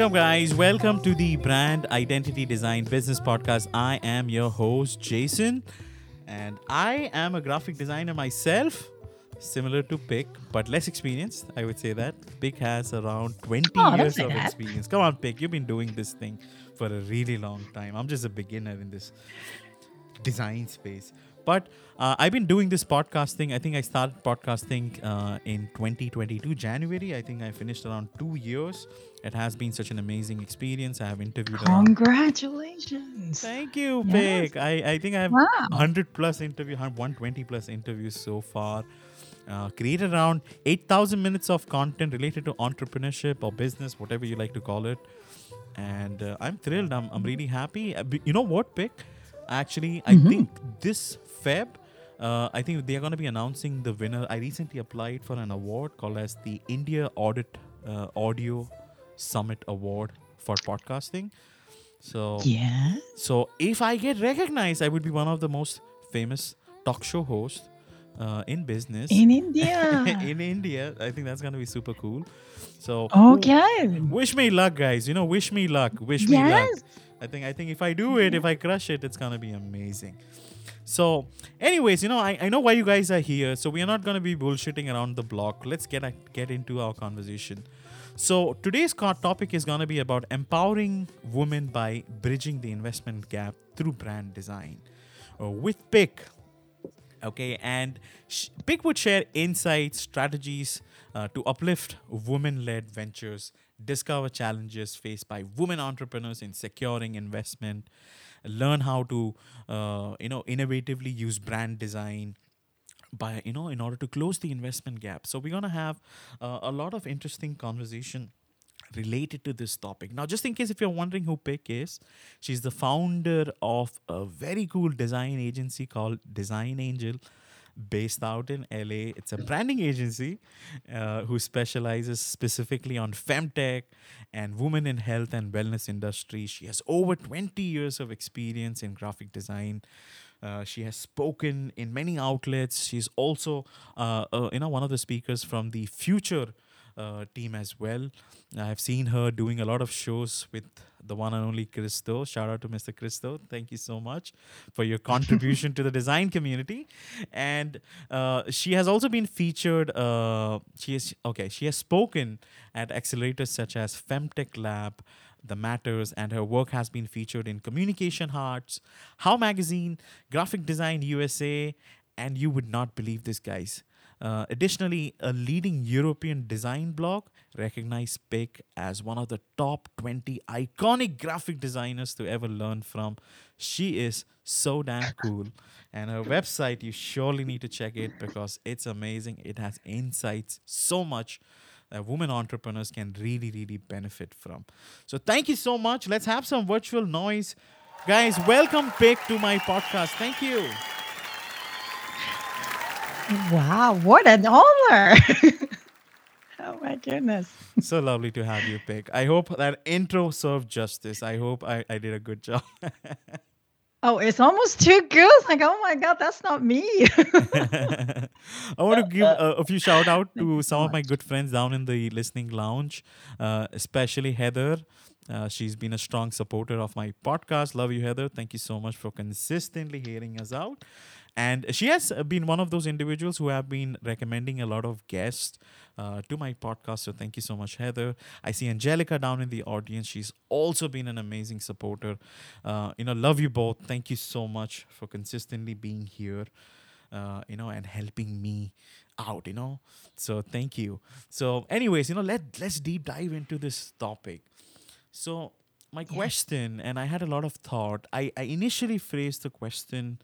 up, guys? Welcome to the Brand Identity Design Business Podcast. I am your host, Jason, and I am a graphic designer myself, similar to Pik, but less experienced. I would say that. Pik has around 20 Oh, years of that. experience. Come on, Pik. You've been doing this thing for a really long time. I'm just a beginner in this design space. But uh, I've been doing this podcasting. I think I started podcasting uh, in 2022, January. I think I finished around two years. It has been such an amazing experience. I have interviewed around. Congratulations. Thank you, Yes. Vic. I, I think I have Wow. 100 plus interview, 120 plus interviews so far. Uh, created around 8,000 minutes of content related to entrepreneurship or business, whatever you like to call it. And uh, I'm thrilled. I'm, I'm really happy. Uh, You know what, Pik? Actually, I Mhm. think this Feb, uh, I think they're going to be announcing the winner. I recently applied for an award called as the India Audit uh, Audio Summit Award for podcasting. So Yeah. so if I get recognized, I would be one of the most famous talk show hosts uh, in business In India. in India. I think that's gonna be super cool. So okay. wish me luck, guys. You know, wish me luck. Wish me luck. Yes. I think I think if I do it, if I crush it, it's gonna be amazing. So, anyways, you know, I, I know why you guys are here. So we are not gonna be bullshitting around the block. Let's get get into our conversation. So today's topic is gonna be about empowering women by bridging the investment gap through brand design, uh, with Pik. Okay, and Pik would share insights, strategies uh, to uplift women-led ventures, discover challenges faced by women entrepreneurs in securing investment, learn how to, uh, you know, innovatively use brand design by you know in order to close the investment gap. So we're going to have uh, a lot of interesting conversation related to this topic. Now just in case if you're wondering who Pik is she's the founder of a very cool design agency called design angel based out in LA. It's a branding agency uh, who specializes specifically on femtech and women in health and wellness industry. She has over 20 years of experience in graphic design. Uh, she has spoken in many outlets. She's also, uh, uh, you know, one of the speakers from the Futur uh, team as well. I've seen her doing a lot of shows with the one and only Chris Do. Shout out to Mr. Chris Do. Thank you so much for your contribution to the design community. And uh, she has also been featured. Uh, she is okay. She has spoken at accelerators such as Femtech Lab, The Matters, and her work has been featured in Communication Arts, How Magazine, Graphic Design USA, and you would not believe this, guys. Uh, additionally, a leading European design blog recognized Pik as one of the top 20 iconic graphic designers to ever learn from. She is so damn cool. And her website, you surely need to check it because it's amazing. It has insights so much that women entrepreneurs can really, really benefit from. So, thank you so much. Let's have some virtual noise. Guys, welcome Pik to my podcast. Thank you. Wow. What an honor. oh my goodness. so lovely to have you, Pik. I hope that intro served justice. I hope I, I did a good job. Oh, it's almost too good. Like, oh my God, that's not me. I want to give a, a few shout out to some so of my good friends down in the listening lounge, uh, especially Heather. Uh, she's been a strong supporter of my podcast. Love you, Heather. Thank you so much for consistently hearing us out. And she has been one of those individuals who have been recommending a lot of guests uh, to my podcast. So thank you so much, Heather. I see Angelica down in the audience. She's also been an amazing supporter. Uh, you know, love you both. Thank you so much for consistently being here uh, you know, and helping me out, you know. So thank you. So, anyways, you know, let let's deep dive into this topic. So my question, and I had a lot of thought. I, I initially phrased the question,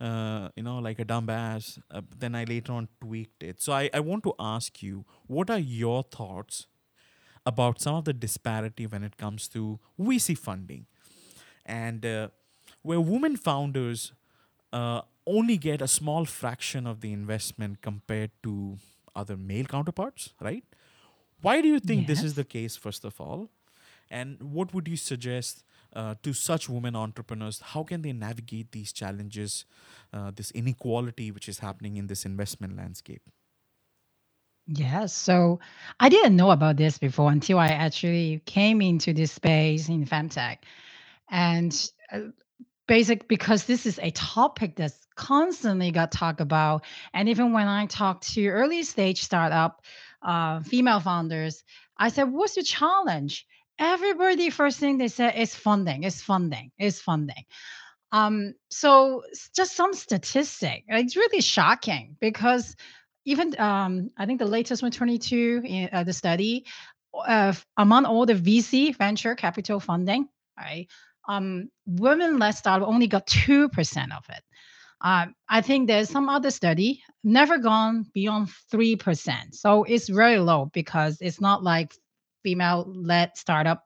uh, you know, like a dumbass. Uh, then I later on tweaked it. So I, I want to ask you, what are your thoughts about some of the disparity when it comes to VC funding, and uh, where women founders uh, only get a small fraction of the investment compared to other male counterparts, right? Why do you think this is the case, first of all? And what would you suggest uh, to such women entrepreneurs? How can they navigate these challenges, uh, this inequality which is happening in this investment landscape? Yes. So I didn't know about this before until I actually came into this space in femtech. And uh, basic because this is a topic that's constantly got talked about. And even when I talk to early stage startup uh, female founders, I said, "What's your challenge?" Everybody first thing they said is funding, is funding, is funding. Um, so just some statistic. It's really shocking because even um, I think the latest one, 22, in, uh, the study, uh, among all the VC venture capital funding, right? Um, women-led startup only got two percent of it. Um, I think there's some other study never gone beyond three percent, so it's very low because it's not like female-led startup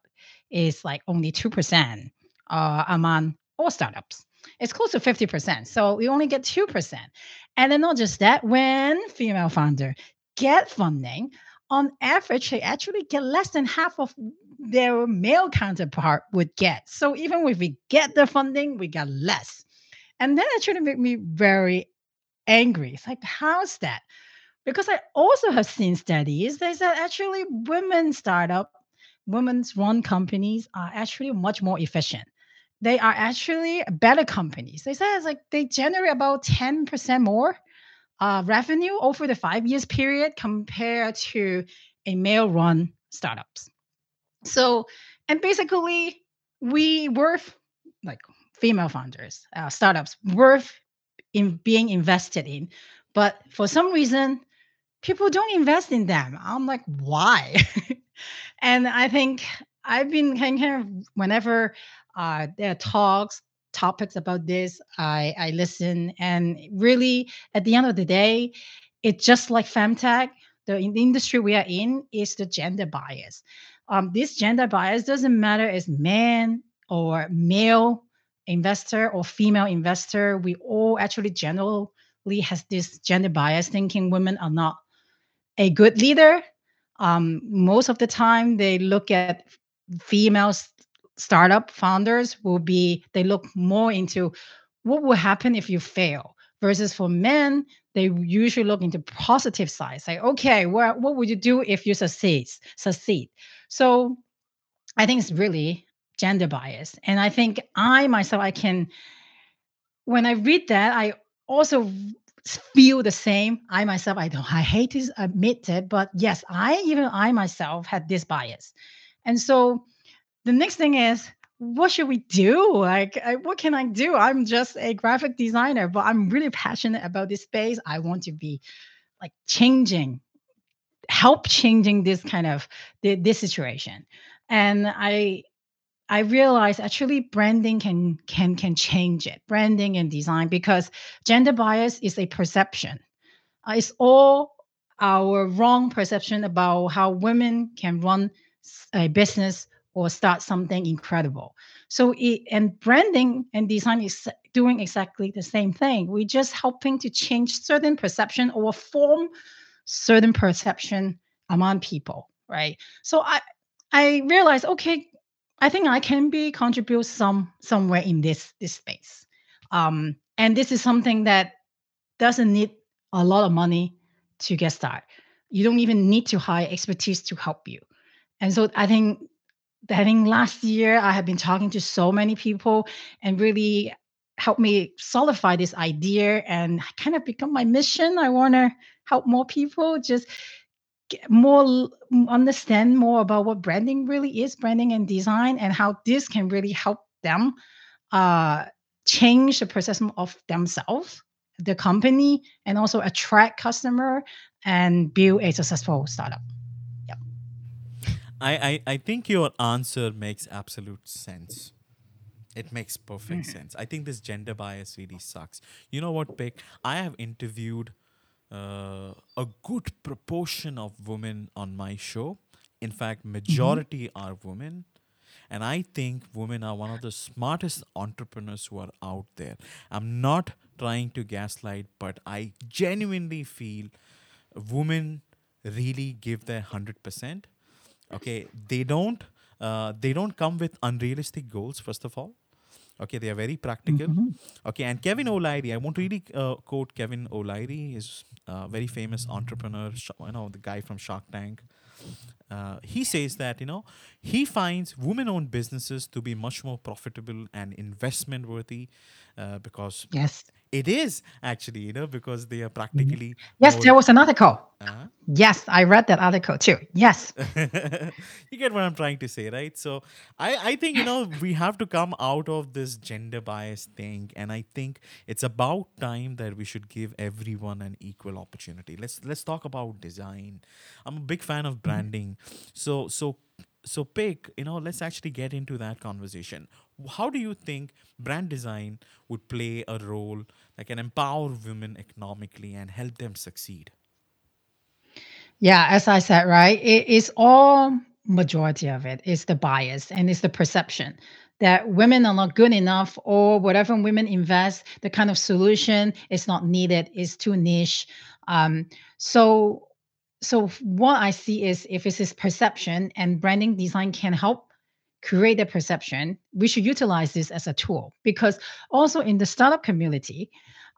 is like only two percent uh, among all startups. It's close to 50%. So we only get 2%. And then not just that, when female founder get funding, on average, they actually get less than half of their male counterpart would get. So even if we get the funding, we get less. And that actually made me very angry. It's like, how's that? Because I also have seen studies they said actually women startup, women's run companies are actually much more efficient they are actually better companies. They say it's like they generate about 10% more uh, revenue over the five years period compared to a male run startups. So, and basically, we worth like female founders, uh, startups worth in being invested in. But for some reason, people don't invest in them. I'm like, why? and I think I've been kind of whenever uh, there are talks, topics about this, I I listen, and really at the end of the day, it's just like femtech. The, in the industry we are in is the gender bias. Um, this gender bias doesn't matter as man or male investor or female investor. We all actually generally has this gender bias, thinking women are not a good leader. Um, most of the time, they look at female startup founders will be they look more into what will happen if you fail versus for men they usually look into positive sides like okay what, what would you do if you succeed succeed so i think it's really gender bias and i think i myself i can when I read that, I also feel the same. I myself, I don't, I hate to admit it, but yes, I even I myself had this bias. And so the next thing is, what should we do? Like, I, what can I do? I'm just a graphic designer, but I'm really passionate about this space. I want to be like changing, help changing this kind of the, this situation. And I I realized actually branding can can can change it, branding and design, because gender bias is a perception. Uh, it's all our wrong perception about how women can run a business or start something incredible. So it, and branding and design is doing exactly the same thing. We're just helping to change certain perception or form certain perception among people, right? So I I realized, okay, I think I can be contribute some somewhere in this this space. Um, and this is something that doesn't need a lot of money to get started. You don't even need to hire expertise to help you. And so I think I think last year I have been talking to so many people and really helped me solidify this idea and kind of become my mission. I want to help more people just get more understand more about what branding really is, branding and design, and how this can really help them uh, change the perception of themselves, the company, and also attract customer and build a successful startup. Yep. I, I, I think your answer makes absolute sense. It makes perfect sense. I think this gender bias really sucks. You know what, Pik? I have interviewed uh, a good proportion of women on my show. In fact, majority are women. And I think women are one of the smartest entrepreneurs who are out there. I'm not trying to gaslight, but I genuinely feel women really give their 100% okay they don't uh, they don't come with unrealistic goals first of all Okay, they are very practical. Mhm. Okay, and Kevin O'Leary, I want to really uh, quote Kevin O'Leary, is a very famous entrepreneur, you know, the guy from Shark Tank. Uh, he says that you know he finds women-owned businesses to be much more profitable and investment worthy uh, because Yes. It is actually you know because they are practically Yes, more- there was an article. uh-huh. Yes, I read that article too. Yes. you get what I'm trying to say, right? So I, I think you know we have to come out of this gender bias thing, and I think it's about time that we should give everyone an equal opportunity. Let's let's talk about design. I'm a big fan of branding, so so so Pik you know let's actually get into that conversation. How do you think brand design would play a role that can empower women economically and help them succeed? Yeah, as I said, right, it is all majority of it is the bias and it's the perception that women are not good enough or whatever women invest, the kind of solution is not needed, is too niche. Um, so so what I see is if it's this perception and branding design can help create a perception, we should utilize this as a tool because also in the startup community,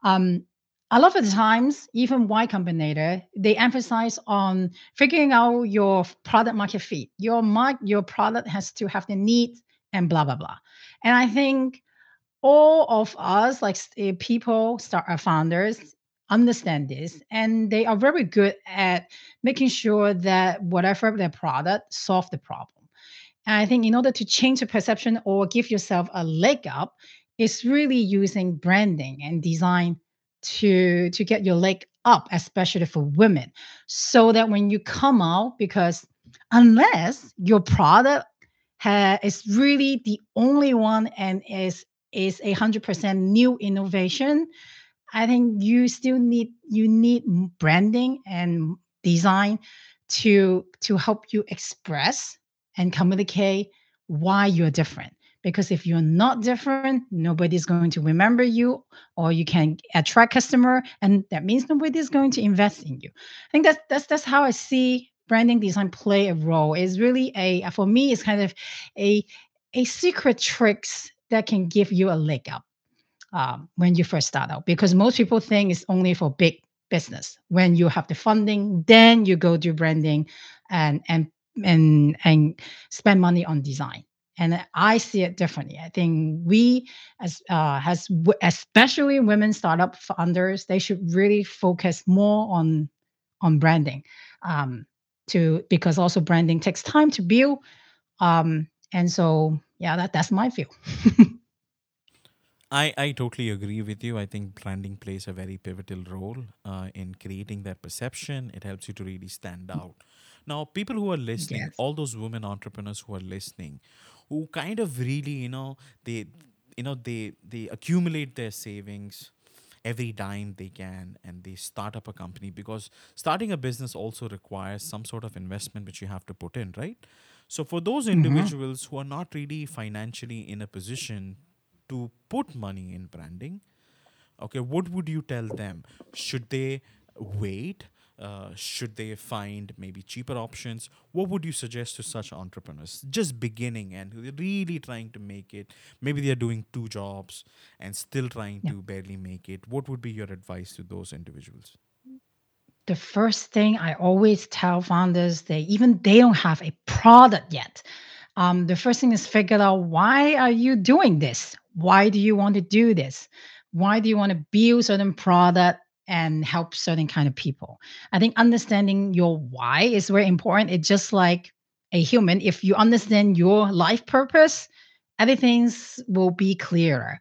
um, a lot of the times, even Y Combinator, they emphasize on figuring out your product market fit. Your mark, your product has to have the need and blah blah blah. And I think all of us, like eh, people, start uh, founders, understand this, and they are very good at making sure that whatever their product solve the problem. And I think in order to change the perception or give yourself a leg up, it's really using branding and design to to get your leg up, especially for women, so that when you come out, because unless your product ha- is really the only one and is is a hundred percent new innovation, I think you still need you need branding and design to to help you express and communicate why you're different. Because if you're not different, nobody's going to remember you, or you can attract customer, and that means nobody's going to invest in you. I think that's that's that's how I see branding design play a role. It's really a for me, it's kind of a a secret tricks that can give you a leg up um, when you first start out because most people think it's only for big business when you have the funding then you go do branding and and and and spend money on design and i see it differently i think we as uh has w- especially women startup founders they should really focus more on on branding um to because also branding takes time to build um and so yeah that that's my view I, I totally agree with you. I think branding plays a very pivotal role uh, in creating that perception. It helps you to really stand out. Now, people who are listening, yes all those women entrepreneurs who are listening, who kind of really, you know, they, you know, they they accumulate their savings every dime they can and they start up a company because starting a business also requires some sort of investment which you have to put in, right? So for those hmm individuals who are not really financially in a position to put money in branding, okay, what would you tell them? Should they wait? Uh, should they find maybe cheaper options? What would you suggest to such entrepreneurs just beginning and really trying to make it? Maybe they're doing two jobs and still trying yeah to barely make it. What would be your advice to those individuals? the first thing I always tell founders they even they don't have a product yet. Um, the first thing is figure out why are you doing this? Why do you want to do this? Why do you want to build certain product and help certain kind of people? I think understanding your why is very important. It's just like a human. If you understand your life purpose, everything will be clearer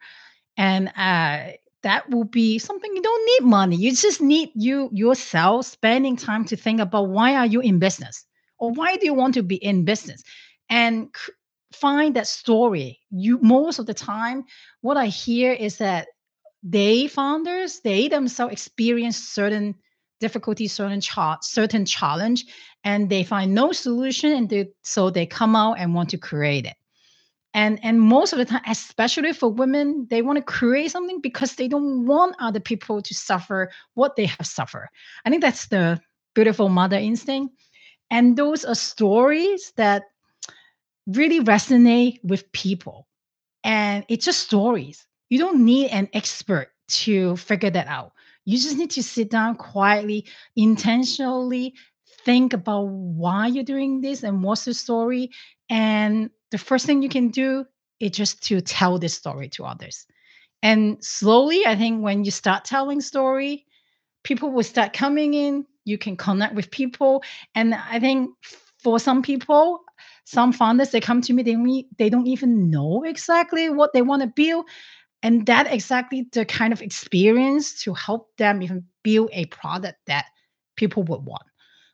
and uh, that will be something you don't need money you just need you yourself spending time to think about why are you in business or why do you want to be in business and find that story you most of the time what i hear is that they founders they themselves experience certain difficulty certain cha- certain challenge and they find no solution and they, so they come out and want to create it. And and most of the time especially for women they want to create something because they don't want other people to suffer what they have suffered. I think that's the beautiful mother instinct. And those are stories that really resonate with people. And it's just stories. You don't need an expert to figure that out. You just need to sit down quietly, intentionally think about why you're doing this and what's the story. And the first thing you can do is just to tell this story to others. And slowly, I think when you start telling story, people will start coming in. You can connect with people. And I think for some people, some founders they come to me, they, they don't even know exactly what they want to build. And that exactly the kind of experience to help them even build a product that people would want.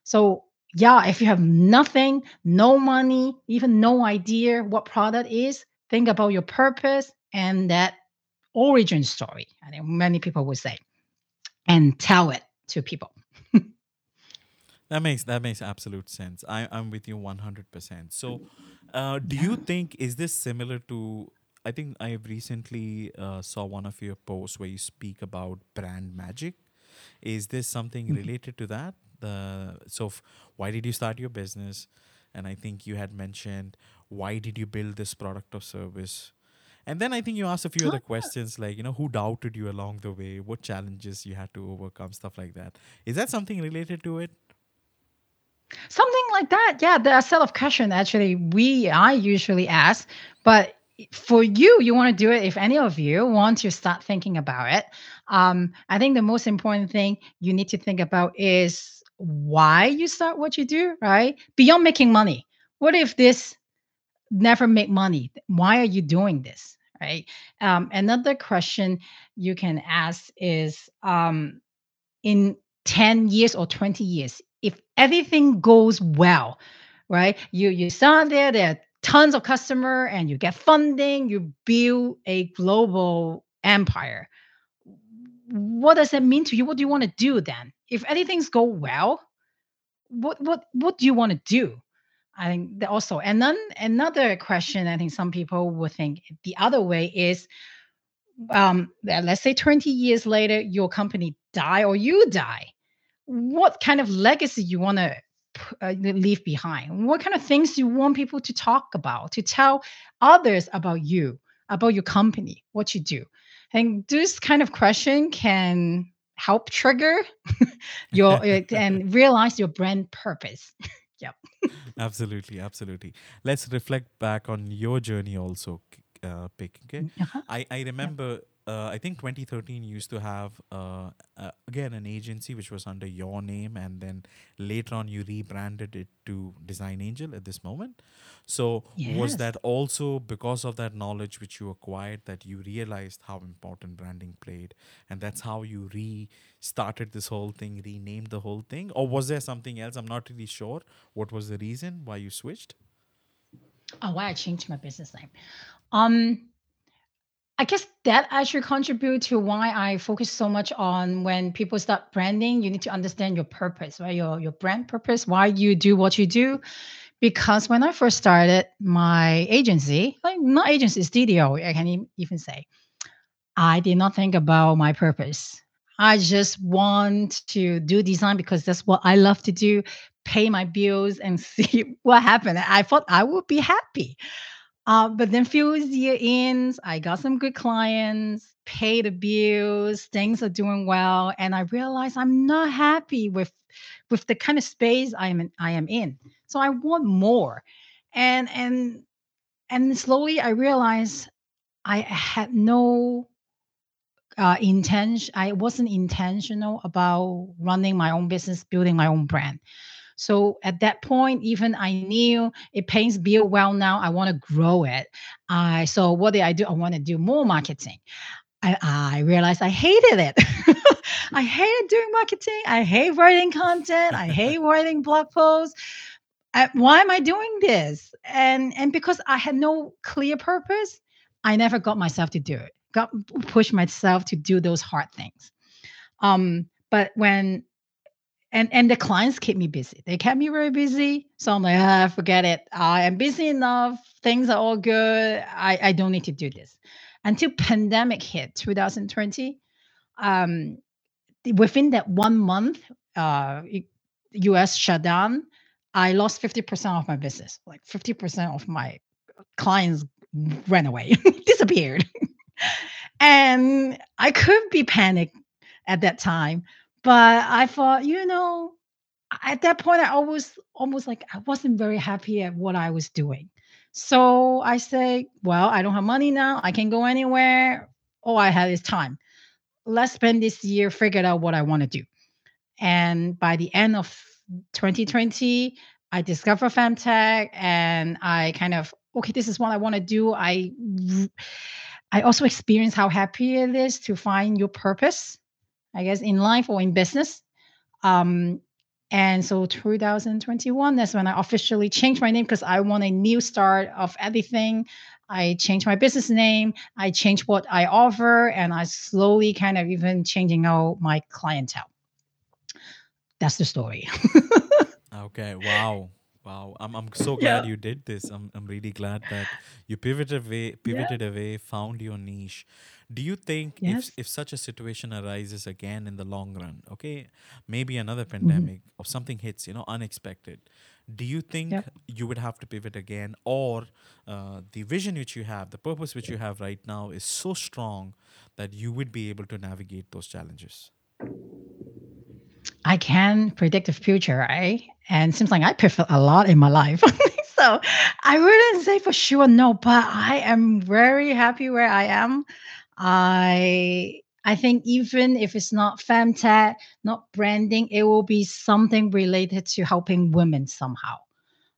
So yeah, if you have nothing, no money, even no idea what product is, think about your purpose and that origin story. I think many people would say, and tell it to people. that makes that makes absolute sense. I, I'm with you 100%. So, uh, do yeah. you think is this similar to? I think I recently uh, saw one of your posts where you speak about brand magic. Is this something mm-hmm. related to that? The so, f- why did you start your business? And I think you had mentioned why did you build this product or service? And then I think you asked a few other questions like, you know, who doubted you along the way, what challenges you had to overcome, stuff like that. Is that something related to it? Something like that. Yeah, the set of question actually we I usually ask, but for you, you want to do it if any of you want to start thinking about it. Um, I think the most important thing you need to think about is why you start what you do, right? Beyond making money. What if this never make money? Why are you doing this? right? Um, another question you can ask is um, in 10 years or 20 years, if everything goes well, right? You you start there, there tons of customer and you get funding, you build a global empire. What does that mean to you? What do you want to do then? If anything's go well, what what what do you want to do? I think that also, and then another question I think some people would think the other way is, um, let's say 20 years later, your company die or you die. What kind of legacy you want to uh, leave behind? What kind of things do you want people to talk about, to tell others about you, about your company, what you do? And this kind of question can help trigger your and realize your brand purpose. yep absolutely absolutely let's reflect back on your journey also uh, Pik okay mm, uh-huh. i i remember uh, I think 2013 used to have uh, uh, again an agency which was under your name, and then later on you rebranded it to Design Angel at this moment. So yes. was that also because of that knowledge which you acquired that you realized how important branding played, and that's how you restarted this whole thing, renamed the whole thing, or was there something else? I'm not really sure. What was the reason why you switched? Oh, why I changed my business name? Um I guess that actually contribute to why I focus so much on when people start branding, you need to understand your purpose, right? Your your brand purpose, why you do what you do. Because when I first started my agency, like not agency, studio, I can even say, I did not think about my purpose. I just want to do design because that's what I love to do, pay my bills and see what happened. I thought I would be happy. Uh, but then few year in, I got some good clients, paid the bills, things are doing well, and I realized I'm not happy with with the kind of space I am in, I am in. So I want more, and and and slowly I realized I had no uh, intention. I wasn't intentional about running my own business, building my own brand. So at that point, even I knew it pays bill well now. I want to grow it. I so what did I do? I want to do more marketing. I, I realized I hated it. I hated doing marketing. I hate writing content. I hate writing blog posts. I, why am I doing this? And and because I had no clear purpose, I never got myself to do it. Got push myself to do those hard things. Um, but when and and the clients keep me busy. They kept me very busy. So I'm like, ah, forget it. I am busy enough. Things are all good. I, I don't need to do this. Until pandemic hit 2020. Um, within that one month, uh, US shut down. I lost 50% of my business. Like 50% of my clients ran away, disappeared. and I could be panicked at that time, but I thought, you know, at that point, I always almost like I wasn't very happy at what I was doing. So I say, well, I don't have money now. I can't go anywhere. All I have is time. Let's spend this year figure out what I want to do. And by the end of 2020, I discovered Femtech and I kind of, okay, this is what I want to do. I I also experience how happy it is to find your purpose, I guess, in life or in business. Um, and so 2021, that's when I officially changed my name because I want a new start of everything. I changed my business name, I changed what I offer, and I slowly kind of even changing out my clientele. That's the story. okay, wow. Wow, I'm I'm so glad you did this. I'm I'm really glad that you pivoted away, pivoted yeah. away, found your niche. Do you think yes. if if such a situation arises again in the long run, okay, maybe another mm-hmm. pandemic mm-hmm. or something hits, you know, unexpected, do you think yep. you would have to pivot again, or uh, the vision which you have, the purpose which you have right now, is so strong that you would be able to navigate those challenges? I can predict the future, right? And seems like I pivot a lot in my life. so I wouldn't say for sure no, but I am very happy where I am. I I think even if it's not femtech, not branding, it will be something related to helping women somehow.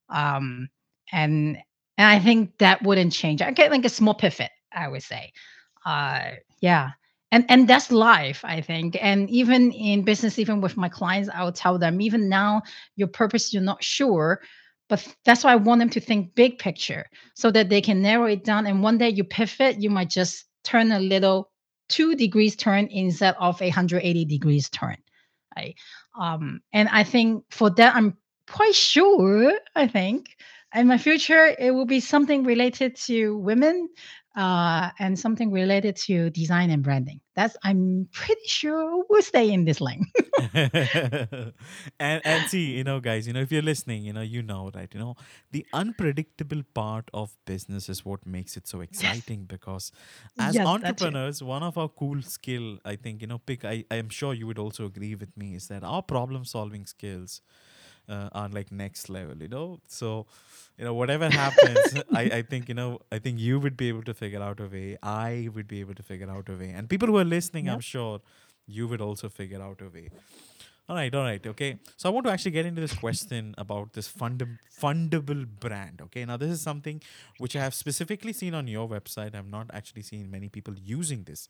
Um, and and I think that wouldn't change. I get like a small pivot, I would say. Uh, yeah and and that's life i think. And even in business even with my clients i'll tell them even now your purpose you're not sure but that's why i want them to think big picture so that they can narrow it down. And one day you pivot you might just turn a little two degrees turn instead of a 180 degrees turn right? Um and i think for that i'm quite sure i think in my future it will be something related to women uh, and something related to design and branding. That's I'm pretty sure we'll stay in this lane. and and see, you know, guys, you know, if you're listening, you know, you know, right? You know, the unpredictable part of business is what makes it so exciting because as yes, entrepreneurs, one of our cool skill, I think, you know, Pik I, I am sure you would also agree with me, is that our problem solving skills uh, are like next level, you know. So, you know, whatever happens, I, I think you know, I think you would be able to figure out a way. I would be able to figure out a way, and people who are listening, yep. I'm sure, you would also figure out a way. All right, all right, okay. So I want to actually get into this question about this fund- fundable brand. Okay, now this is something which I have specifically seen on your website. I've not actually seen many people using this.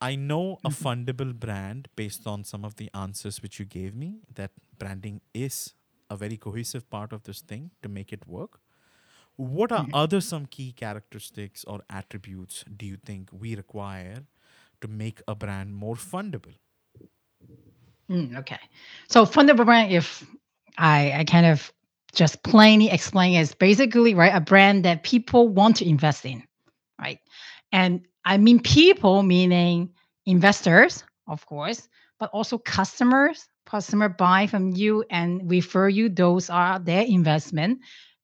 I know a mm-hmm. fundable brand based on some of the answers which you gave me that branding is a very cohesive part of this thing to make it work. What are mm-hmm. other some key characteristics or attributes do you think we require to make a brand more fundable? Mm, okay. So fundable brand, if I, I kind of just plainly explain is basically right a brand that people want to invest in, right? And I mean people, meaning investors, of course, but also customers. Customer buy from you and refer you. Those are their investment,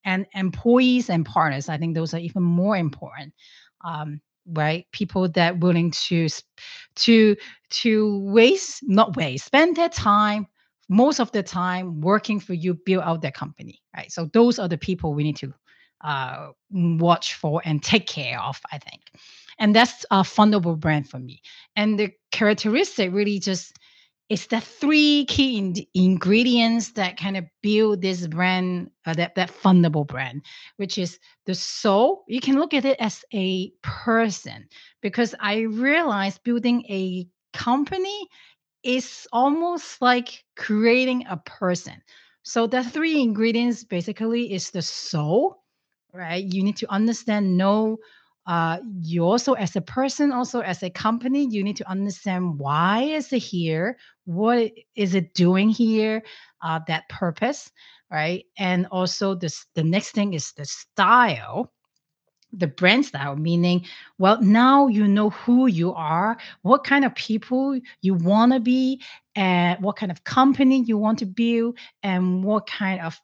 and employees and partners. I think those are even more important. Um, right people that willing to to to waste not waste spend their time most of the time working for you build out their company right so those are the people we need to uh, watch for and take care of i think and that's a fundable brand for me. And the characteristic really just is the three key in- ingredients that kind of build this brand uh, that that fundable brand which is the soul. You can look at it as a person because i realized building a company is almost like creating a person. So the three ingredients basically is the soul right? You need to understand know uh, you also as a person also as a company you need to understand why is it here? What is it doing here uh, that purpose right? And also this the next thing is the style the brand style meaning well now you know who you are what kind of people you want to be and what kind of company you want to build and what kind of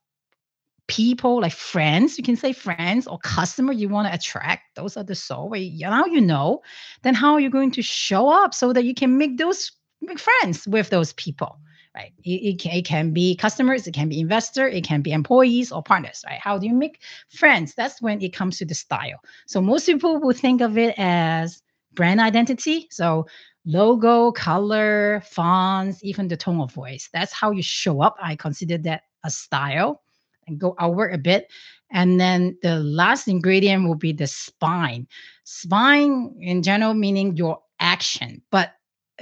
people like friends you can say friends or customer you want to attract those are the soul you, now you know then how are you going to show up so that you can make those make friends with those people right? It, it, can, it can be customers it can be investor it can be employees or partners right? How do you make friends? That's when it comes to the style. So most people will think of it as brand identity. So logo color fonts even the tone of voice. That's how you show up. I consider that a style and go outward a bit. And then the last ingredient will be the spine. Spine in general meaning your action, but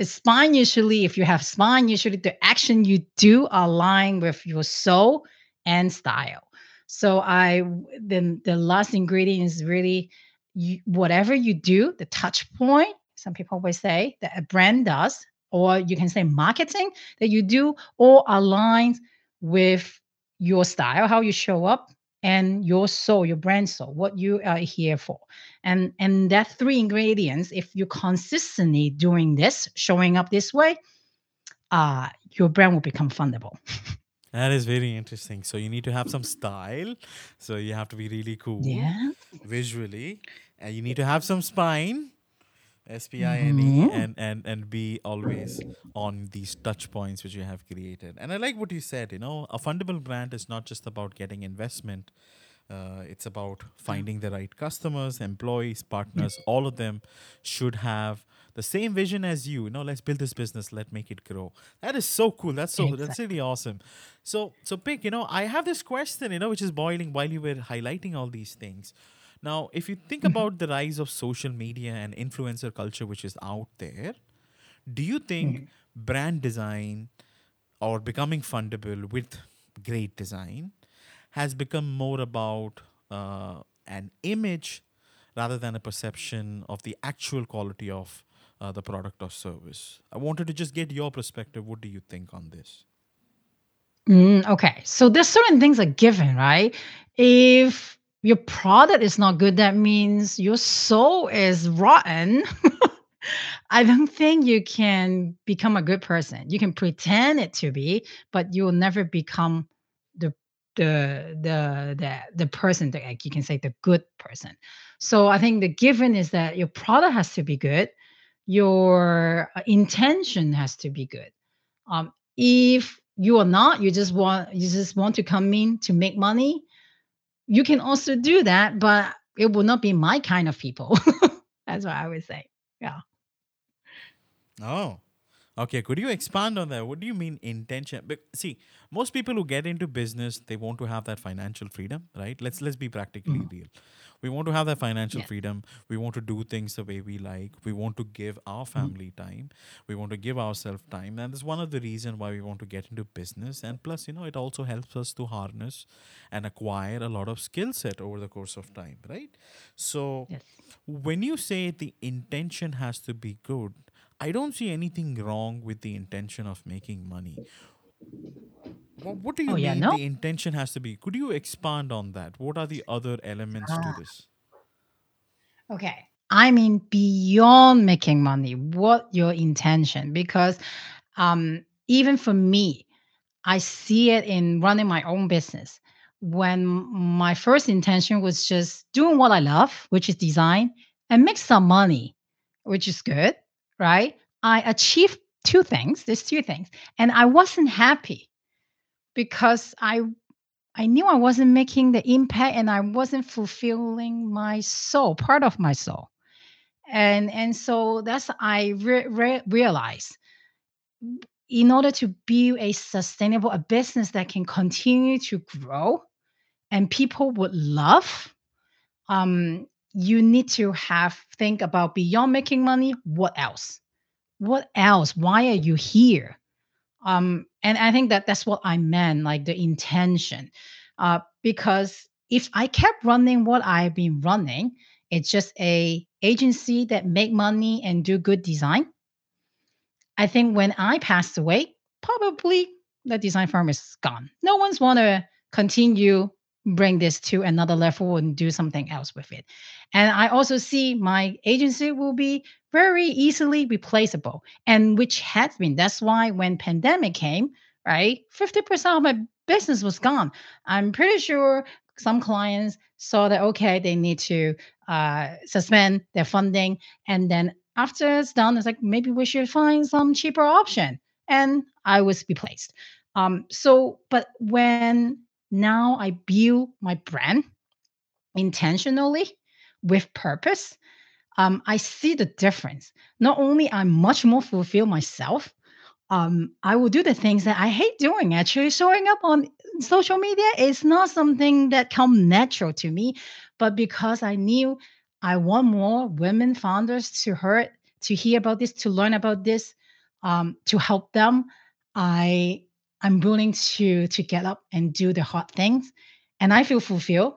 spine usually, if you have spine, usually the action you do align with your soul and style. So I then the last ingredient is really you, whatever you do, the touch point. Some people always say that a brand does, or you can say marketing that you do, all aligns with your style, how you show up, and your soul, your brand soul, what you are here for. And and that three ingredients, if you consistently doing this, showing up this way, uh, your brand will become fundable. That is very interesting. So you need to have some style. So you have to be really cool Yeah. visually. And you need to have some spine. S P I N E Mhm. and and and be always on these touch points which you have created. And I like what you said. You know, a fundable brand is not just about getting investment. Uh, it's about finding the right customers, employees, partners. All of them should have the same vision as you. You know, let's build this business. Let's make it grow. That is so cool. That's so that's really awesome. So so Pik, you know, I have this question. You know, which is boiling while you were highlighting all these things. Now, if you think about the rise of social media and influencer culture, which is out there, do you think brand design or becoming fundable with great design has become more about uh, an image rather than a perception of the actual quality of uh, the product or service? I wanted to just get your perspective. What do you think on this? Mm, okay. So there's certain things are given, right? If your product is not good, that means your soul is rotten. I don't think you can become a good person. You can pretend it to be, but you will never become the the the the the person that like you can say the good person. So I think the given is that your product has to be good, your uh, intention has to be good. Um, if you are not, you just want you just want to come in to make money, you can also do that, but it will not be my kind of people. That's what I would say. Yeah. Oh, okay. Could you expand on that? What do you mean intention? But see, most people who get into business, they want to have that financial freedom, right? Let's let's be practically mm-hmm. real. We want to have that financial Yes. freedom. We want to do things the way we like. We want to give our mm-hmm. family time. We want to give ourselves time, and that's one of the reasons why we want to get into business. And plus, you know, it also helps us to harness and acquire a lot of skill set over the course of time, right? So Yes. when you say the intention has to be good, I don't see anything wrong with the intention of making money. What, what do you Oh, yeah, mean no? the intention has to be? Could you expand on that? What are the other elements to Ah. this? Okay. I mean beyond making money, what your intention? Because um even for me, I see it in running my own business. When my first intention was just doing what I love, which is design, and make some money, which is good, right? I achieved two things. There's two things. And I wasn't happy because I I knew I wasn't making the impact and I wasn't fulfilling my soul, part of my soul. And and so that's I re- re- realized in order to build a sustainable a business that can continue to grow and people would love um you need to have think about beyond making money what else? What else? Why are you here? Um and i think that that's what i meant like the intention. Uh because if i kept running what i've been running it's just a agency that make money and do good design. I think when I passed away, probably the design firm is gone. No one's want to continue bring this to another level and do something else with it. And I also see my agency will be very easily replaceable, and which has been. That's why when pandemic came, right, fifty percent of my business was gone. I'm pretty sure some clients saw that okay, they need to uh, suspend their funding, and then after it's done, it's like maybe we should find some cheaper option, and I was replaced. Um, so, but when now I build my brand intentionally with purpose, um, I see the difference. Not only I'm much more fulfilled myself, um, I will do the things that I hate doing. Actually, showing up on social media is not something that come natural to me, but because I knew I want more women founders to hear to hear about this, to learn about this, um, to help them, I I'm willing to to get up and do the hard things, and I feel fulfilled.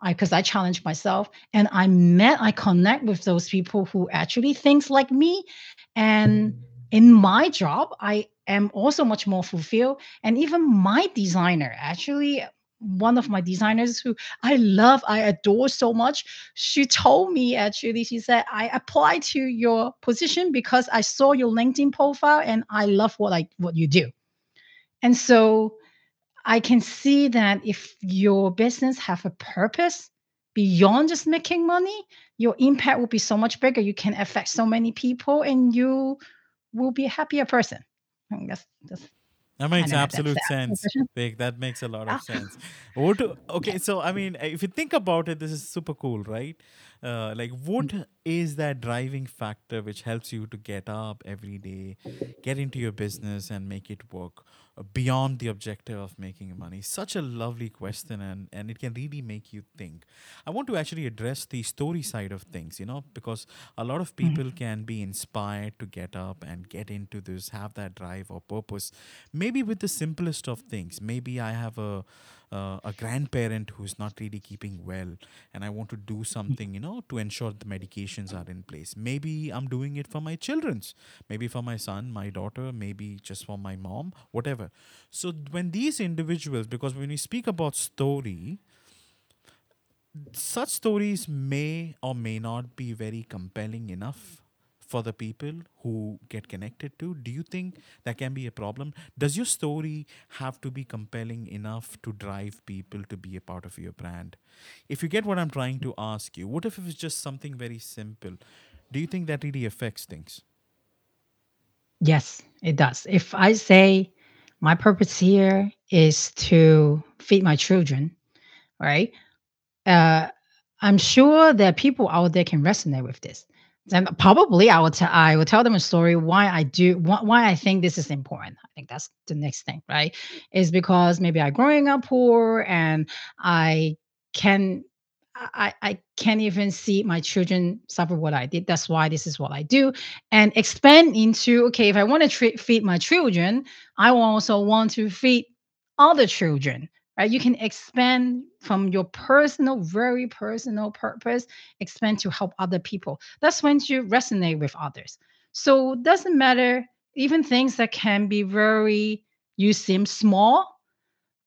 I because I challenge myself, and I met, I connect with those people who actually thinks like me, and in my job, I am also much more fulfilled. And even my designer, actually, one of my designers who I love, I adore so much, she told me actually, she said, I applied to your position because I saw your LinkedIn profile and I love what I what you do. And so I can see that if your business have a purpose beyond just making money, your impact will be so much bigger. You can affect so many people and you will be a happier person. Guess that's That makes that's absolute sense. Pik. That makes a lot of ah. sense. What? do- Okay, so I mean, if you think about it, this is super cool, right? Uh, like, what is that driving factor which helps you to get up every day, get into your business, and make it work uh, beyond the objective of making money? Such a lovely question, and and it can really make you think. I want to actually address the story side of things, you know, because a lot of people can be inspired to get up and get into this, have that drive or purpose, maybe with the simplest of things. Maybe I have a uh, a grandparent who's not really keeping well, and I want to do something, you know, to ensure the medications are in place. Maybe I'm doing it for my children's, maybe for my son, my daughter, maybe just for my mom, whatever. So when these individuals, because when we speak about story, such stories may or may not be very compelling enough for the people who get connected to do you think that can be a problem does your story have to be compelling enough to drive people to be a part of your brand if you get what i'm trying to ask you what if it was just something very simple do you think that really affects things Yes, it does. If I say my purpose here is to feed my children, right? Uh, I'm sure that people out there can resonate with this. Then probably I tell I will tell them a story why I do why, why I think this is important. I think that's the next thing, right? Is because maybe I growing up poor and I can I, I can't even see my children suffer what I did. That's why this is what I do. And expand into okay, if I want to tre- feed my children, I also want to feed other children right? You can expand from your personal very personal purpose expand to help other people. That's when you resonate with others. So it doesn't matter even things that can be very you seem small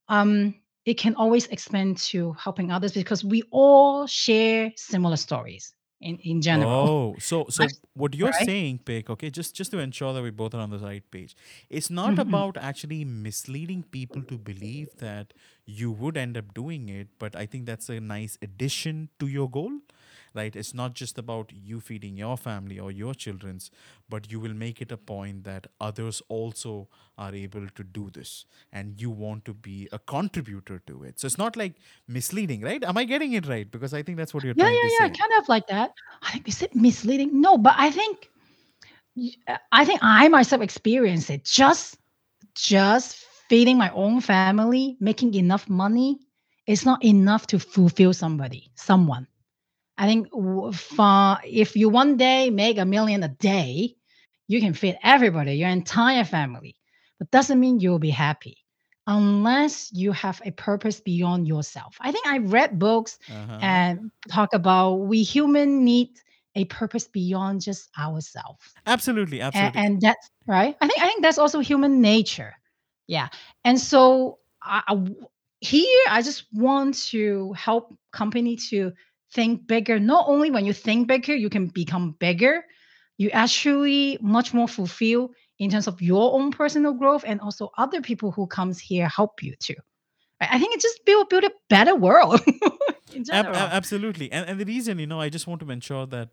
um it can always expand to helping others because we all share similar stories in in general. Oh, so so what you're right? saying, Pik, okay, just just to ensure that we both are on the right page, it's not Mhm. about actually misleading people to believe that you would end up doing it, but I think that's a nice addition to your goal, right? It's not just about you feeding your family or your children's, but you will make it a point that others also are able to do this, and you want to be a contributor to it. So it's not like misleading, right? Am I getting it right? Because I think that's what you're yeah yeah yeah kind of like that i think is it misleading no but i think uh, I think I myself experienced it. Just just feeding my own family, making enough money is not enough to fulfill somebody, someone. I think for, if you one day make a million a day, you can feed everybody, your entire family. But doesn't mean you'll be happy unless you have a purpose beyond yourself. I think I read books Uh huh. and talk about we human need a purpose beyond just ourselves Absolutely, and, absolutely. and that's right i think i think that's also human nature yeah and so I, I here i just want to help company to think bigger not only when you think bigger you can become bigger you actually much more fulfill in terms of your own personal growth and also other people who comes here help you too I think it just build build a better world in general. ab- absolutely. And, and the reason, you know, I just want to ensure that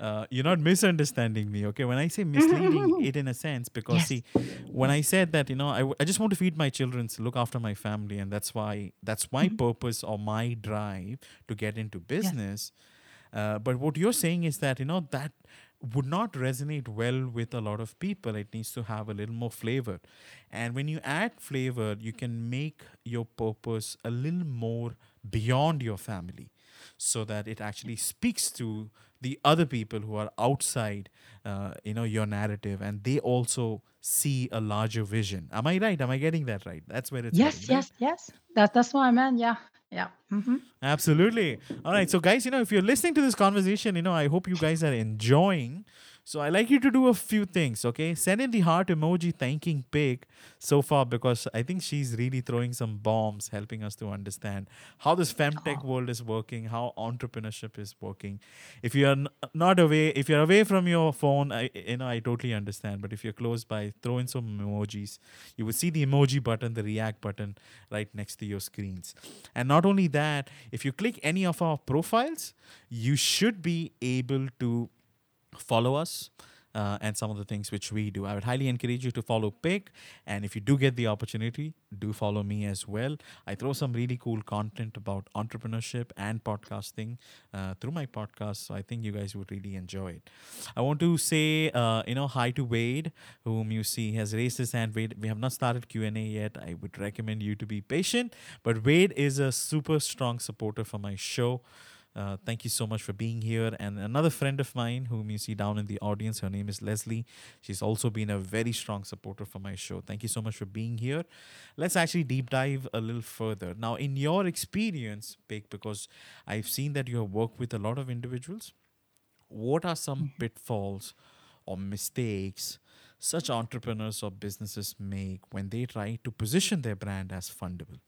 uh, you're not misunderstanding me, okay? When I say misleading, it in a sense, because Yes. see, when I said that, you know, I, w- I just want to feed my children, so look after my family, and that's why, that's my Mhm. purpose or my drive to get into business. Uh, but what you're saying is that, you know, that would not resonate well with a lot of people. It needs to have a little more flavor. And when you add flavor, you can make your purpose a little more beyond your family so that it actually speaks to the other people who are outside uh, you know your narrative and they also see a larger vision am i right am i getting that right that's where it's Yes, heading, right? yes, yes. That that's what I meant. Yeah, yeah. hmm Absolutely. All right. So, guys, you know, if you're listening to this conversation, you know, I hope you guys are enjoying. So, I like you to do a few things, okay? Send in the heart emoji thanking Pik so far because I think she's really throwing some bombs, helping us to understand how this femtech Oh. world is working, how entrepreneurship is working. If you're n- not away, if you're away from your phone, I, you know, I totally understand. But if you're close by, throw in some emojis. You will see the emoji button, the react button right next to your screens. And not only that, if you click any of our profiles, you should be able to follow us. Uh, and some of the things which we do. I would highly encourage you to follow Pik. And if you do get the opportunity, do follow me as well. I throw some really cool content about entrepreneurship and podcasting uh, through my podcast. So I think you guys would really enjoy it. I want to say, uh, you know, hi to Wade, whom you see has raised his hand. Wade, we have not started Q and A yet. I would recommend you to be patient. But Wade is a super strong supporter for my show. Uh, thank you so much for being here. And another friend of mine, whom you see down in the audience, her name is Leslie. She's also been a very strong supporter for my show. Thank you so much for being here. Let's actually deep dive a little further. Now, in your experience, Pik, because I've seen that you have worked with a lot of individuals, what are some pitfalls or mistakes such entrepreneurs or businesses make when they try to position their brand as fundable?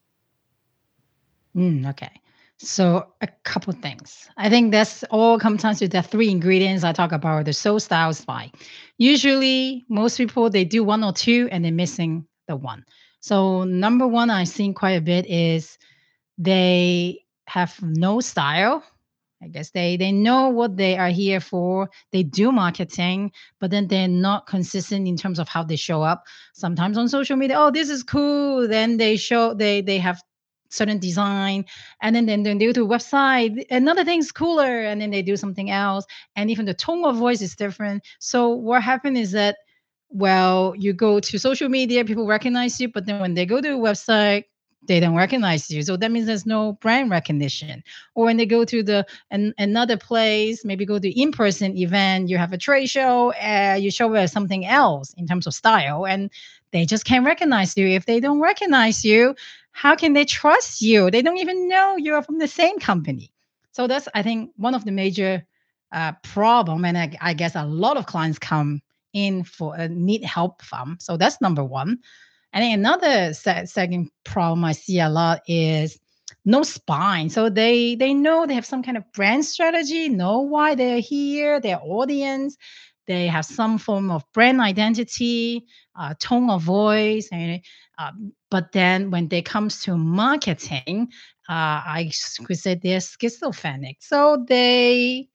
Mm, okay. So a couple things. I think that's all comes down to the three ingredients I talk about: the soul, style, spine. Usually, most people they do one or two and they're missing the one. So number one I've seen quite a bit is they have no style. I guess they they know what they are here for. They do marketing, but then they're not consistent in terms of how they show up. Sometimes on social media, oh, this is cool. Then they show they they have certain design, and then then, then they go to website. Another thing's cooler, and then they do something else. And even the tone of voice is different. So what happened is that well, you go to social media, people recognize you, but then when they go to a website, they don't recognize you. So that means there's no brand recognition. Or when they go to the an, another place, maybe go to in-person event, you have a trade show, uh, you show us something else in terms of style, and they just can't recognize you. If they don't recognize you, how can they trust you? They don't even know you're from the same company. So that's I think one of the major uh, problem, and I, I guess a lot of clients come in for uh, need help from. So that's number one. And then another se- second problem I see a lot is no spine. So they they know they have some kind of brand strategy, know why they're here, their audience. They have some form of brand identity, uh, tone of voice, and um, but then when it comes to marketing, uh, I could say they're schizophrenic. So they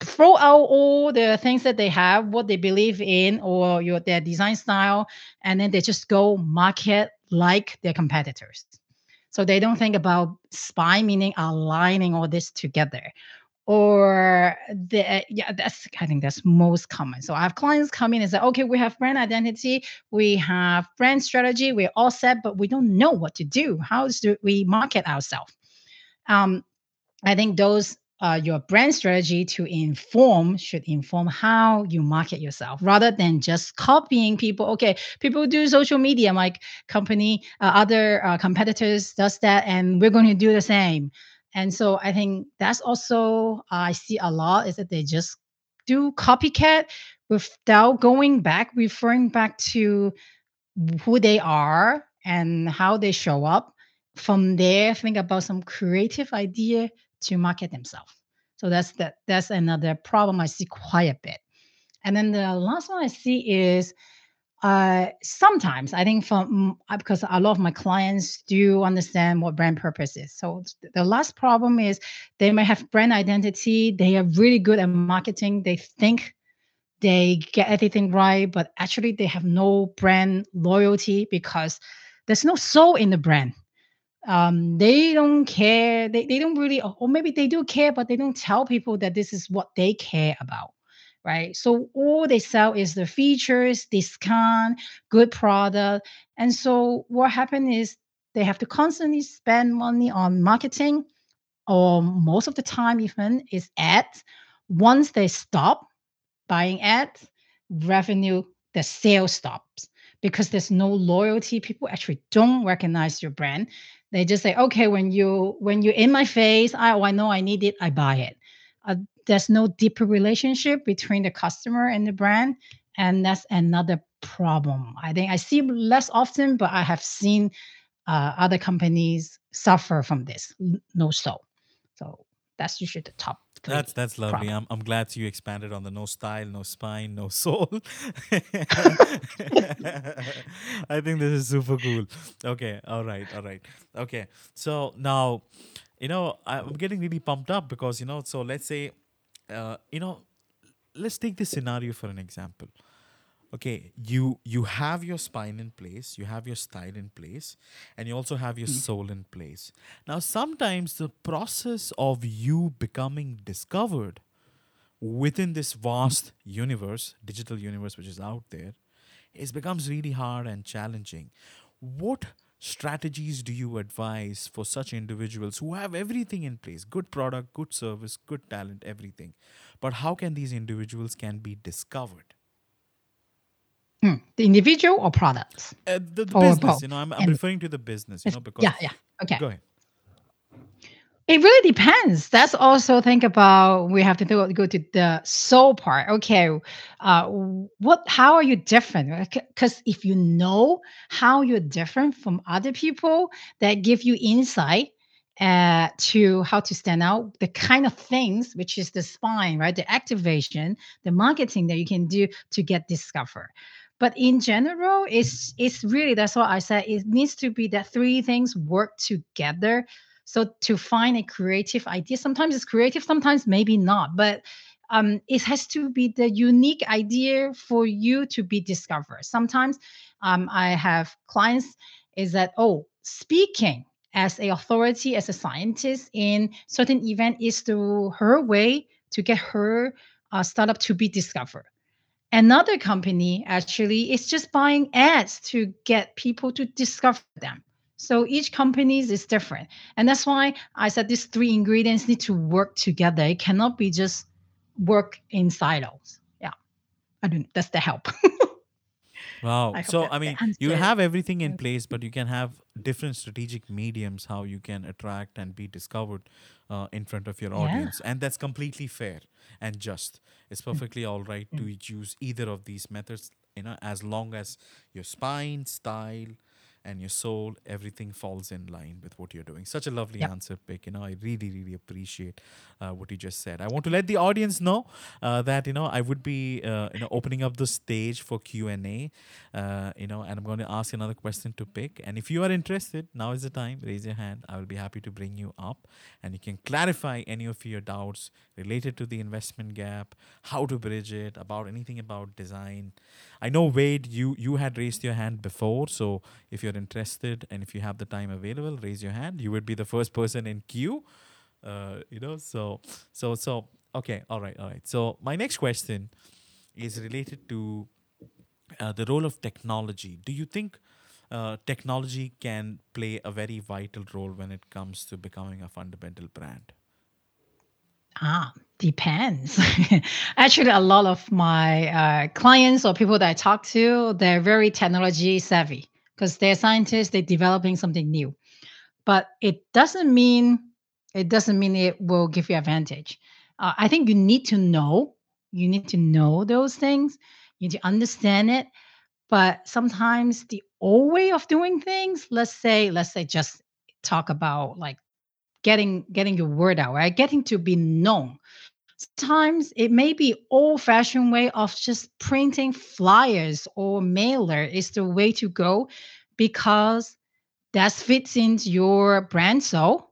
throw out all the things that they have, what they believe in, or your their design style, and then they just go market like their competitors. So they don't think about spine, meaning aligning all this together. Or the yeah, that's I think that's most common. So I have clients come in and say, okay, we have brand identity, we have brand strategy, we're all set, but we don't know what to do. How do we market ourselves? Um, I think those uh, your brand strategy to inform should inform how you market yourself rather than just copying people. Okay, people do social media, my company, uh, other uh, competitors does that, and we're going to do the same. And so I think that's also uh, I see a lot is that they just do copycat without going back, referring back to who they are and how they show up. From there, think about some creative idea to market themselves. So that's that. That's another problem I see quite a bit. And then the last one I see is Uh, sometimes I think from uh, because a lot of my clients do understand what brand purpose is. So the last problem is they may have brand identity. They are really good at marketing. They think they get everything right, but actually they have no brand loyalty because there's no soul in the brand. Um, they don't care. They, they don't really, or maybe they do care, but they don't tell people that this is what they care about. Right. So all they sell is the features, discount, good product. And so what happened is they have to constantly spend money on marketing or most of the time even is ads. Once they stop, buying ads, revenue, the sales stops because there's no loyalty. People actually don't recognize your brand. They just say, okay, when you when you're in my face, I, oh, I know I need it, I buy it. Uh, there's no deeper relationship between the customer and the brand, and that's another problem. I think I see less often, but I have seen uh, other companies suffer from this. No so, so that's usually the top that's that's lovely. I'm I'm glad you expanded on the no style, no spine, no soul. I think this is super cool. Okay, all right, all right. Okay, so now, you know, I'm getting really pumped up because you know. So let's say, uh, you know, let's take this scenario for an example. Okay you you have your spine in place you have your style in place and you also have your mm-hmm. soul in place. Now sometimes the process of you becoming discovered within this vast universe digital universe which is out there it becomes really hard and challenging. What strategies do you advise for such individuals who have everything in place good product good service good talent everything but how can these individuals can be discovered Hmm. The individual or products? Uh, the, the business, both? you know, I'm, I'm referring to the business, you know, because. Yeah, yeah. Okay. Go ahead. It really depends. That's also think about we have to go, to the soul part. Okay, uh, what? How are you different? Because if you know how you're different from other people, that give you insight uh, to how to stand out, the kind of things which is the spine, right? The activation, the marketing that you can do to get discovered. But in general, it's it's really that's what I said. It needs to be that three things work together. So to find a creative idea, sometimes it's creative, sometimes maybe not. But um, it has to be the unique idea for you to be discovered. Sometimes um, I have clients is that oh, speaking as a authority, as a scientist in certain event is to her way to get her uh, startup to be discovered. Another company actually is just buying ads to get people to discover them. So each company is different. And that's why I said these three ingredients need to work together. It cannot be just work in silos. Yeah. I don't that's the help. Wow. I so I mean, you have everything in place, but you can have different strategic mediums how you can attract and be discovered uh, in front of your yeah. audience, and that's completely fair and just. It's mm. perfectly all right mm. to use either of these methods. You know, as long as your spine, style, and your soul, everything falls in line with what you're doing. Such a lovely answer, Pik. You know, I really, really appreciate uh, what you just said. I want to let the audience know uh, that you know I would be uh, you know opening up the stage for Q and A. Uh, you know, and I'm going to ask another question to Pik. And if you are interested, now is the time. Raise your hand. I will be happy to bring you up, and you can clarify any of your doubts related to the investment gap, how to bridge it, about anything about design. I know Wade, you you had raised your hand before, so if you're interested and if you have the time available, raise your hand. You would be the first person in queue. Uh, you know, so so so okay, all right, all right. So my next question is related to uh, the role of technology. Do you think uh, technology can play a very vital role when it comes to becoming a fundable brand? Ah, depends. Actually, a lot of my uh, clients or people that I talk to, they're very technology savvy because they're scientists. They're developing something new, but it doesn't mean it doesn't mean it will give you advantage. Uh, I think you need to know. You need to know those things. You need to understand it. But sometimes the old way of doing things, let's say, let's say, just talk about like getting getting your word out, right? Getting to be known. Sometimes it may be old-fashioned way of just printing flyers or mailer is the way to go because that fits into your brand so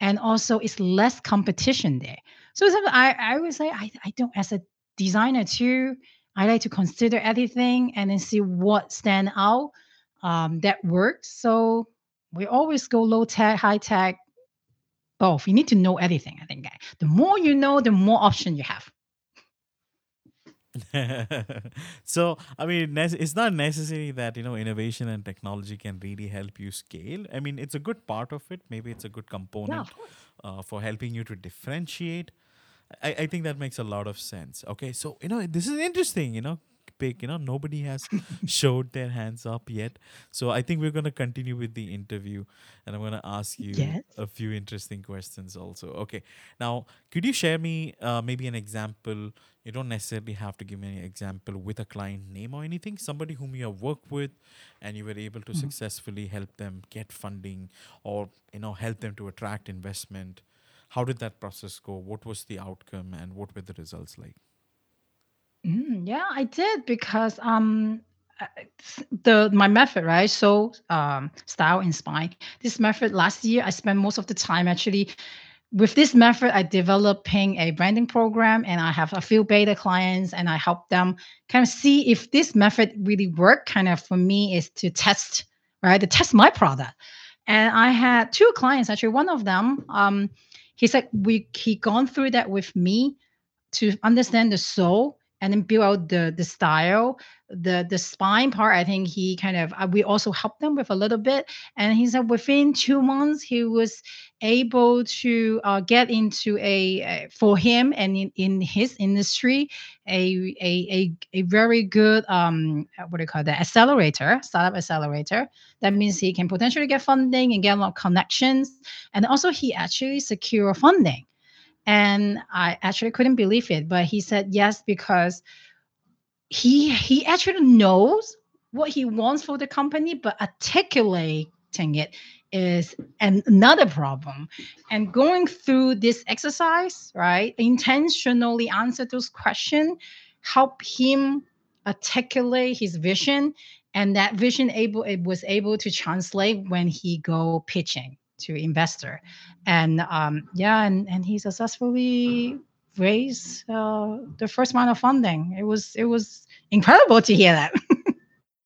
and also it's less competition there. So I, I would say I, I don't as a designer too, I like to consider everything and then see what stand out um, that works. So we always go low tech, high tech, both. You need to know everything. I think the more you know, the more option you have. so i mean it's not necessary that you know innovation and technology can really help you scale i mean it's a good part of it maybe it's a good component yeah, uh, for helping you to differentiate I, I think that makes a lot of sense okay so you know this is interesting you know Pik. You know, nobody has showed their hands up yet. So I think we're going to continue with the interview and I'm going to ask you yes. a few interesting questions also. Okay. Now, could you share me uh, maybe an example? You don't necessarily have to give me an example with a client name or anything, somebody whom you have worked with and you were able to mm-hmm. successfully help them get funding or, you know, help them to attract investment. How did that process go? What was the outcome and what were the results like? Mm, yeah, I did because um uh, the my method, right? So um style and spine. This method last year I spent most of the time actually with this method I developing a branding program and I have a few beta clients and I help them kind of see if this method really work kind of for me is to test, right? To test my product. And I had two clients actually one of them um he said we he gone through that with me to understand the soul and then build out the the style. The the spine part i think he kind of uh, we also helped them with a little bit. And he said within two months he was able to uh, get into a, a, for him and in, in his industry a, a a a very good um what do you call that? Accelerator startup accelerator. That means he can potentially get funding and get a lot of connections. And also he actually secure funding and I actually couldn't believe it. But he said yes because he he actually knows what he wants for the company, but articulating it is an, another problem. And going through this exercise, right, intentionally answer those questions, help him articulate his vision, and that vision able it was able to translate when he go pitching to investor. And um, yeah and, and he successfully raised uh, the first round of funding. It was it was incredible to hear that.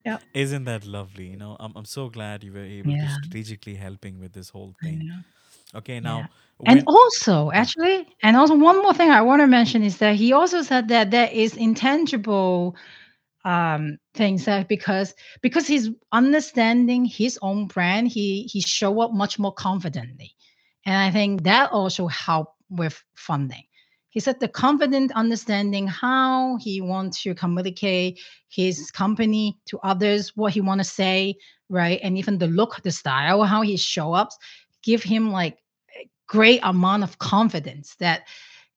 Yeah. Isn't that lovely? You know i'm, I'm so glad you were able yeah. to strategically helping with this whole thing. okay now yeah. and also actually and also one more thing i want to mention is that he also said that there is intangible um things that because because he's understanding his own brand he he show up much more confidently. And i think that also helped with funding. He said the confident understanding how he wants to communicate his company to others what he want to say right? And even the look the style how he show up give him like great amount of confidence that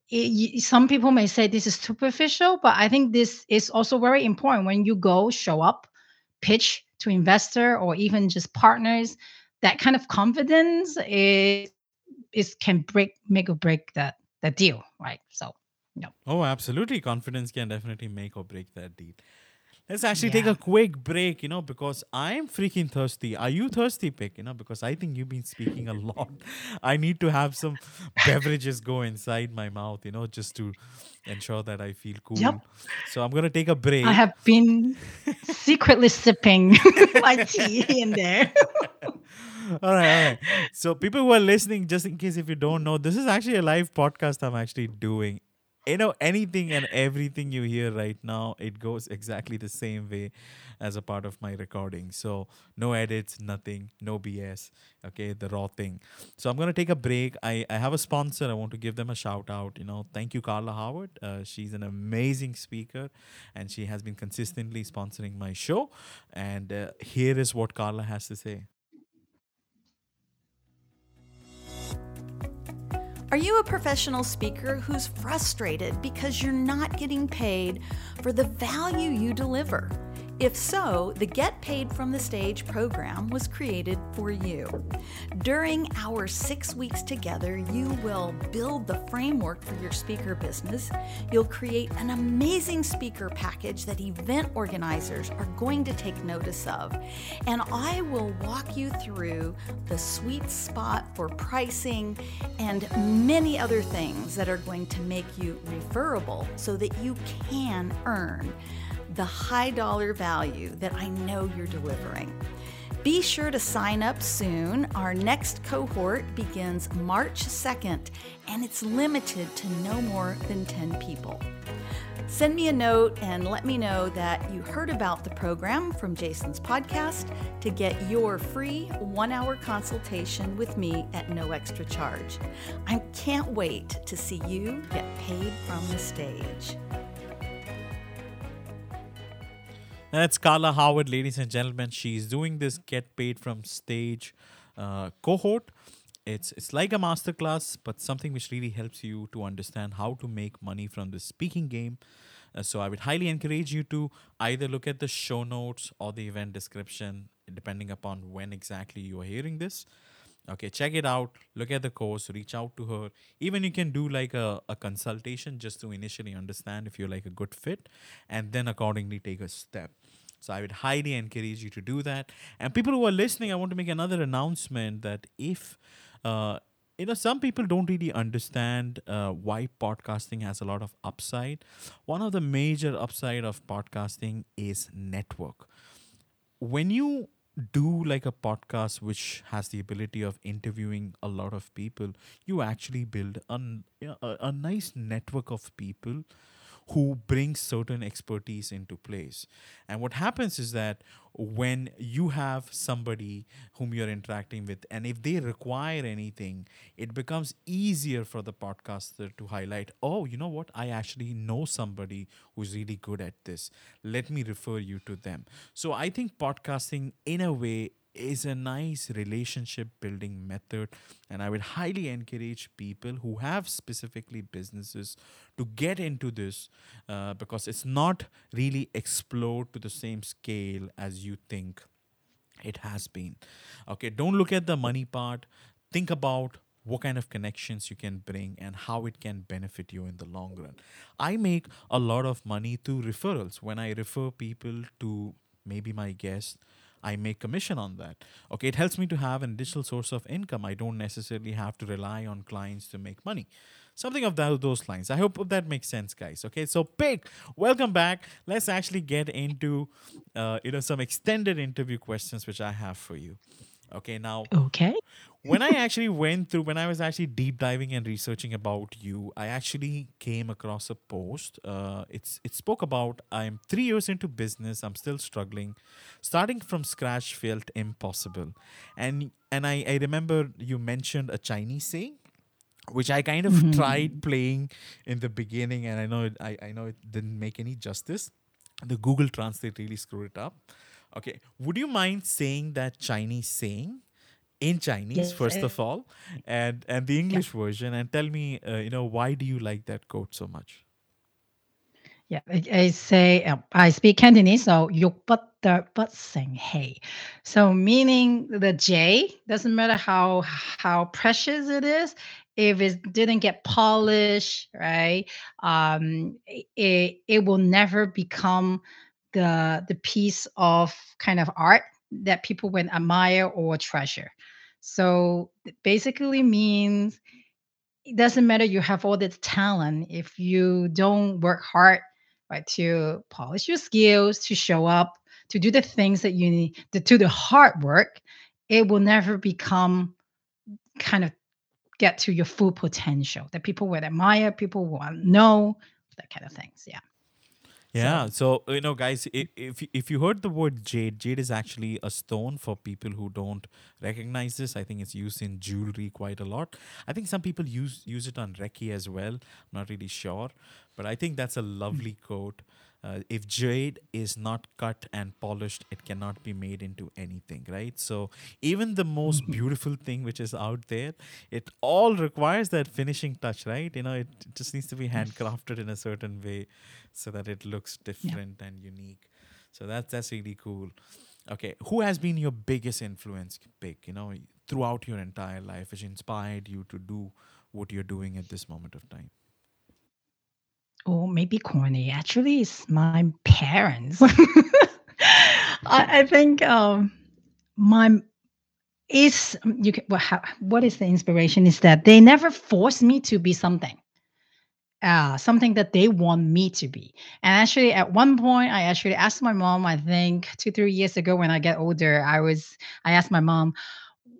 it, some people may say this is superficial, but I think this is also very important when you go show up, pitch to investor or even just partners. That kind of confidence is is can break make or break that that deal, right? So, no. Oh, absolutely. Confidence can definitely make or break that deal. Let's actually yeah. take a quick break, you know, because I'm freaking thirsty. Are you thirsty, Pik? You know, because I think you've been speaking a lot. I need to have some beverages go inside my mouth, you know, just to ensure that I feel cool. Yep. So I'm gonna take a break. I have been secretly sipping my tea in there. all right, all right. So people who are listening, just in case if you don't know, this is actually a live podcast I'm actually doing you know anything and everything you hear right now it goes exactly the same way as a part of my recording. So no edits nothing no bs okay the raw thing. So i'm going to take a break. I, I have a sponsor. I want to give them a shout out you know. Thank you carla howard. Uh, she's an amazing speaker and she has been consistently sponsoring my show. And uh, here is what carla has to say Are you a professional speaker who's frustrated because you're not getting paid for the value you deliver? If so, the Get Paid from the Stage program was created for you. During our six weeks together, you will build the framework for your speaker business. You'll create an amazing speaker package that event organizers are going to take notice of. And I will walk you through the sweet spot for pricing and many other things that are going to make you referable so that you can earn the high dollar value that I know you're delivering. Be sure to sign up soon. Our next cohort begins March 2nd, and it's limited to no more than 10 people. Send me a note and let me know that you heard about the program from Jason's podcast to get your free one hour consultation with me at no extra charge. I can't wait to see you get paid from the stage. That's Carla Howard, ladies and gentlemen. She's doing this get paid from stage uh, cohort. It's it's like a masterclass, but something which really helps you to understand how to make money from the speaking game. Uh, so I would highly encourage you to either look at the show notes or the event description, depending upon when exactly you are hearing this. Okay, check it out. Look at the course. Reach out to her. Even you can do like a, a consultation just to initially understand if you're like a good fit and then accordingly take a step. So I would highly encourage you to do that. And people who are listening, I want to make another announcement that if uh, you know some people don't really understand uh, why podcasting has a lot of upside one of the major upside of podcasting is network when you do like a podcast which has the ability of interviewing a lot of people you actually build an, a, a nice network of people who brings certain expertise into place. And what happens is that when you have somebody whom you're interacting with, and if they require anything, it becomes easier for the podcaster to highlight, oh, you know what? I actually know somebody who's really good at this. Let me refer you to them. So I think podcasting, in a way, is a nice relationship building method and i would highly encourage people who have specifically businesses to get into this uh, because it's not really explored to the same scale as you think it has been. Okay don't look at the money part. Think about what kind of connections you can bring and how it can benefit you in the long run. I make a lot of money through referrals. When i refer people to maybe my guests I make commission on that. Okay, it helps me to have an additional source of income. I don't necessarily have to rely on clients to make money. Something of that, those lines. I hope that makes sense, guys. Okay, so Pik, welcome back. Let's actually get into uh, you know some extended interview questions which I have for you. Okay, now Okay. when I actually went through, when I was actually deep diving and researching about you, I actually came across a post. Uh, it's it spoke about I'm three years into business. I'm still struggling. Starting from scratch felt impossible, and and I I remember you mentioned a Chinese saying. Which I kind of tried playing in the beginning, and I know it, I, I know it didn't make any justice. The Google Translate really screwed it up. Okay. Would you mind saying that Chinese saying? in Chinese yes, first of all, and and the English yeah. version, and tell me, uh, you know, why do you like that quote so much? Yeah, I say um, I speak Cantonese, so you but the but sing hey, so meaning the J doesn't matter how how precious it is, if it didn't get polished, right? Um, it it will never become the the piece of kind of art that people would admire or treasure. So basically means it doesn't matter you have all this talent if you don't work hard right to polish your skills to show up to do the things that you need to do the hard work it will never become kind of get to your full potential that people would admire people will know that kind of things yeah Yeah. So, uh, you know, guys, if, if you heard the word jade, jade is actually a stone for people who don't recognize this. I think it's used in jewelry quite a lot. I think some people use use it on Reiki as well. I'm not really sure, but I think that's a lovely quote. Uh, if jade is not cut and polished, it cannot be made into anything, right? So even the most beautiful thing which is out there, it all requires that finishing touch, right? You know, it, just needs to be handcrafted in a certain way so that it looks different and unique. So that's that's really cool. Okay, who has been your biggest influence, Pik You know, throughout your entire life, which inspired you to do what you're doing at this moment of time? Oh, maybe corny. Actually, it's my parents. I, I think um, my is you can, well, how, what is the inspiration is that they never force me to be something uh, something that they want me to be. And actually, at one point, I actually asked my mom. I think two, three years ago, when I get older, I was I asked my mom,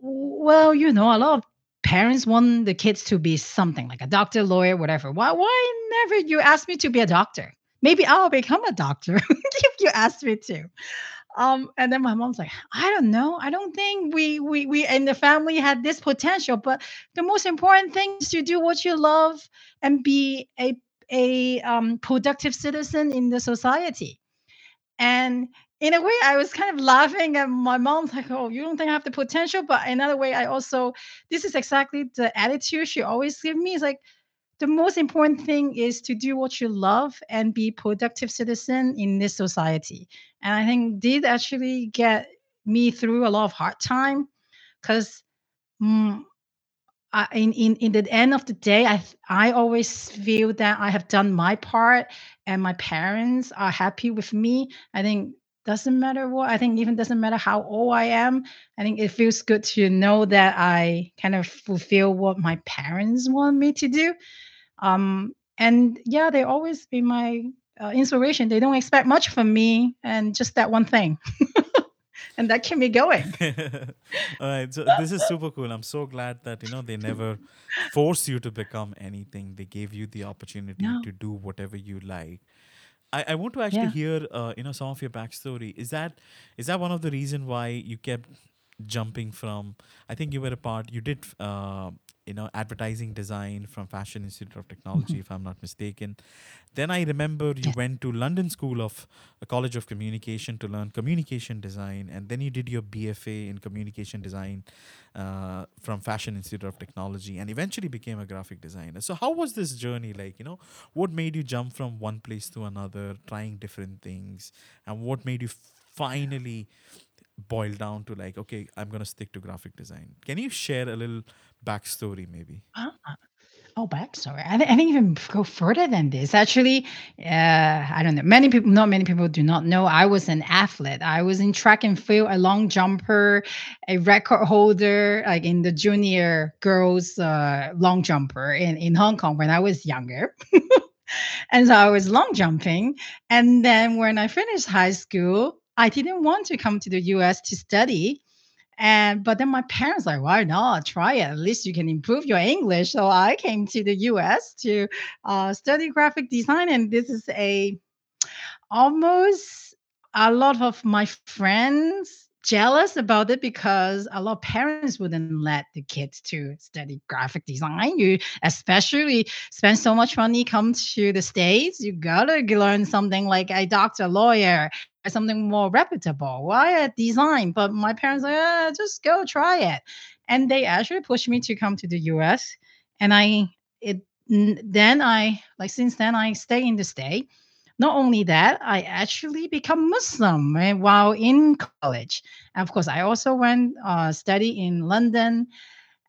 well, you know, a lot of parents want the kids to be something like a doctor, lawyer, whatever. Why, why never you ask me to be a doctor? Maybe I'll become a doctor if you ask me to. Um, and then my mom's like, I don't know. I don't think we we we in the family had this potential. But the most important thing is to do what you love and be a a um, productive citizen in the society. And in a way, I was kind of laughing at my mom's like, "Oh, you don't think I have the potential?" But another way, I also this is exactly the attitude she always give me. Is like, the most important thing is to do what you love and be productive citizen in this society and i think did actually get me through a lot of hard time because mm, in, in in the end of the day i i always feel that i have done my part and my parents are happy with me i think doesn't matter what i think even doesn't matter how old i am i think it feels good to know that i kind of fulfill what my parents want me to do um, and yeah, they always be my uh, inspiration. They don't expect much from me, and just that one thing. and that kept me going. All right, so this is super cool. I'm so glad that you know they never force you to become anything. They gave you the opportunity No. to do whatever you like. I, I want to actually Yeah. hear uh, you know some of your backstory. Is that is that one of the reason why you kept jumping from? I think you were a part. You did uh, you know advertising design from Fashion Institute of Technology, if I'm not mistaken. Then I remember you Yes. went to London School of a College of Communication to learn communication design, and then you did your BFA in communication design uh, from Fashion Institute of Technology, and eventually became a graphic designer. So, how was this journey like? You know, what made you jump from one place to another, trying different things, and what made you finally boil down to like, okay, I'm gonna stick to graphic design? Can you share a little backstory, maybe? Ah, Oh, backstory. I, think even go further than this. Actually, uh, I don't know. Many people, not many people, do not know. I was an athlete. I was in track and field, a long jumper, a record holder, like in the junior girls uh, long jumper in in Hong Kong when I was younger. and so I was long jumping. And then when I finished high school, I didn't want to come to the U.S. to study. And but then my parents like, why not try it? At least you can improve your English. So I came to the U.S. to uh, study graphic design, and this is a almost a lot of my friends jealous about it because a lot of parents wouldn't let the kids to study graphic design. You especially spend so much money come to the states, you gotta learn something like a doctor, lawyer, something more reputable. Why a design? But my parents like, "Ah, just go try it, and they actually pushed me to come to the U.S. And I it then I like since then I stay in the state not only that, I actually become Muslim eh, while in college. And of course, I also went uh, study in London,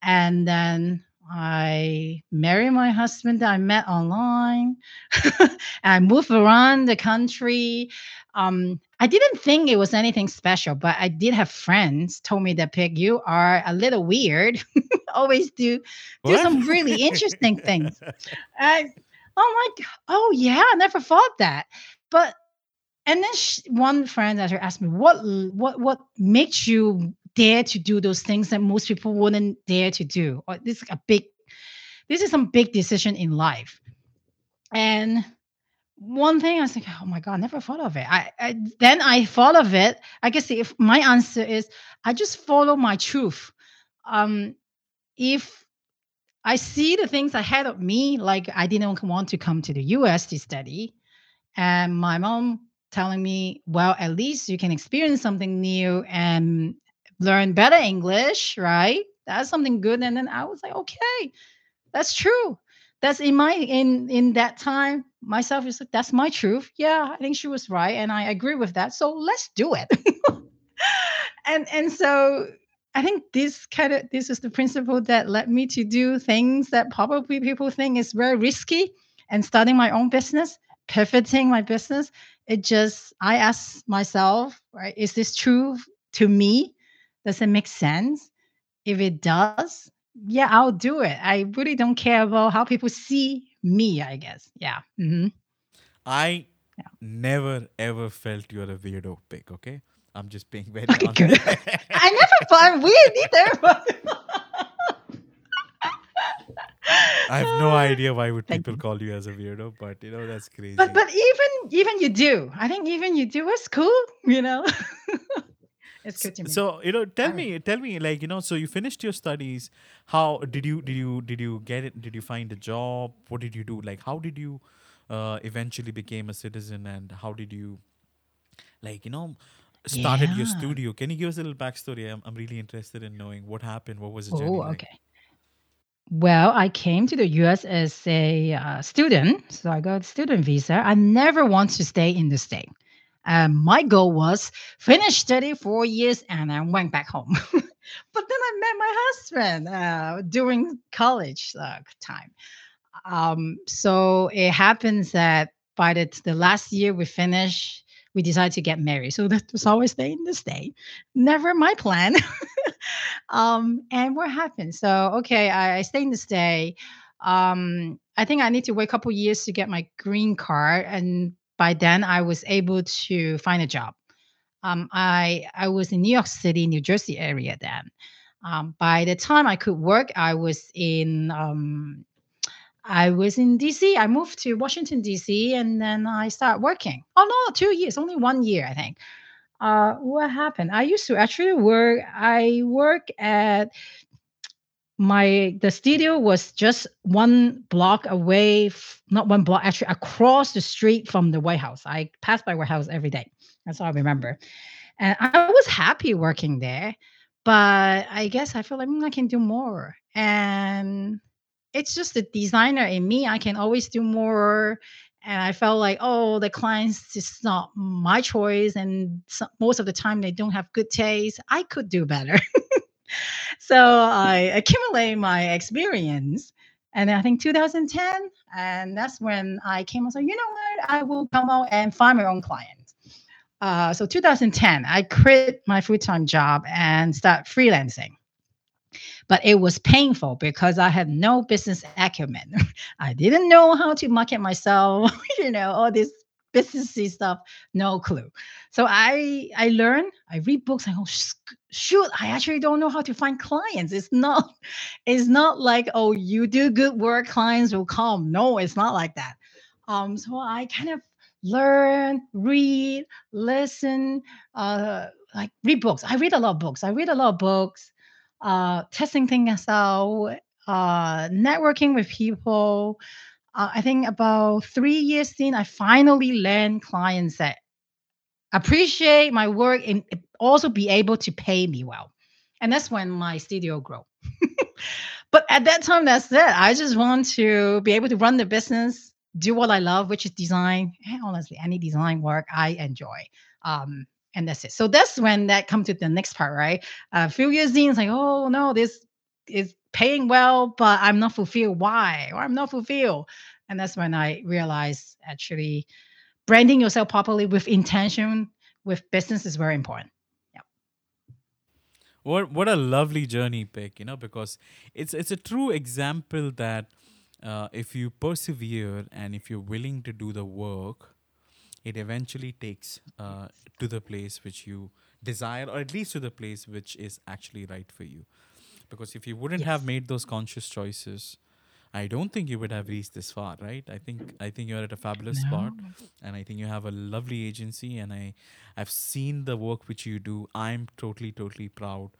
and then I married my husband that I met online. I moved around the country. Um, I didn't think it was anything special, but I did have friends told me that Pik, you are a little weird. Always do do some really interesting things. I, oh my, g- oh yeah, I never thought that. But and then sh one friend asked me, what what what makes you dare to do those things that most people wouldn't dare to do? Or this is a big, this is some big decision in life. And one thing I was like, oh my god, I never thought of it. I, I then I thought of it. I guess if my answer is, I just follow my truth. Um, if I see the things ahead of me, like I didn't want to come to the US to study. And my mom telling me, well, at least you can experience something new and learn better English, right? That's something good. And then I was like, okay, that's true. That's in my in in that time, myself is like, that's my truth. Yeah, I think she was right, and I agree with that. So let's do it. and and so I think this kind of this is the principle that led me to do things that probably people think is very risky and starting my own business, pivoting my business. It just I ask myself, right, is this true to me? Does it make sense? If it does, yeah, I'll do it. I really don't care about how people see me, I guess. Yeah. hmm I Yeah. never ever felt you're a weirdo Pik, okay? I'm just being very Okay, good. I never find weird either. I have no idea why would people call you as a weirdo, but you know that's crazy. But but even even you do. I think even you do is cool. You know, it's good to me. so you know tell me tell me like you know so you finished your studies how did you did you did you get it did you find a job what did you do like how did you uh, eventually became a citizen and how did you like you know started your studio can you give us a little backstory i'm, I'm really interested in knowing what happened what was the journey Oh, like? okay. Well, I came to the US as a uh, student, so I got a student visa. I never want to stay in the state. Um, my goal was finish study four years and I went back home. but then I met my husband uh, during college uh, time. Um, so it happens that by the, the last year we finished, we decided to get married. So that was always stay in the state. Never my plan. um, and what happened? So okay, I, I stayed in the state. Um, I think I need to wait a couple years to get my green card, and by then I was able to find a job. Um, I I was in New York City, New Jersey area then. Um, by the time I could work, I was in um, I was in DC. I moved to Washington DC, and then I started working. Oh no, two years, only one year, I think. Uh, what happened? I used to actually work. I work at my the studio was just one block away, f- not one block, actually across the street from the White House. I passed by White House every day. That's all I remember. And I was happy working there, but I guess I feel like "Mm, I can do more. And it's just the designer in me. I can always do more. And I felt like, oh, the clients is not my choice, and so, most of the time they don't have good taste. I could do better. so I accumulate my experience. And I think 2010, and that's when I came and said, you know what, I will come out and find my own clients. Uh, so 2010, I quit my full-time job and start freelancing. But it was painful because I had no business acumen. I didn't know how to market myself, you know, all this businessy stuff, no clue. So I I learn, I read books, I go, shoot, I actually don't know how to find clients. It's not, it's not like, oh, you do good work, clients will come. No, it's not like that. Um, so I kind of learn, read, listen, uh, like read books. I read a lot of books. I read a lot of books, uh, testing things out, uh, networking with people. Uh, I think about three years in, I finally land clients that appreciate my work and also be able to pay me well. And that's when my studio grew. but at that time, that's it. I just want to be able to run the business, do what I love, which is design. And honestly, any design work I enjoy. Um, and that's it. So that's when that come to the next part, right? A few years in, it's like, oh no, this is paying well, but I'm not fulfilled. Why? Or I'm not fulfilled. And that's when I realized actually branding yourself properly with intention with business is very important. Yeah. What what a lovely journey Pik you know because it's it's a true example that uh, if you persevere and if you're willing to do the work it eventually takes uh, to the place which you desire or at least to the place which is actually right for you because if you wouldn't have made those conscious choices i don't think you would have reached this far right i think i think you're at a fabulous spot and i think you have a lovely agency and i i've seen the work which you do i'm totally totally proud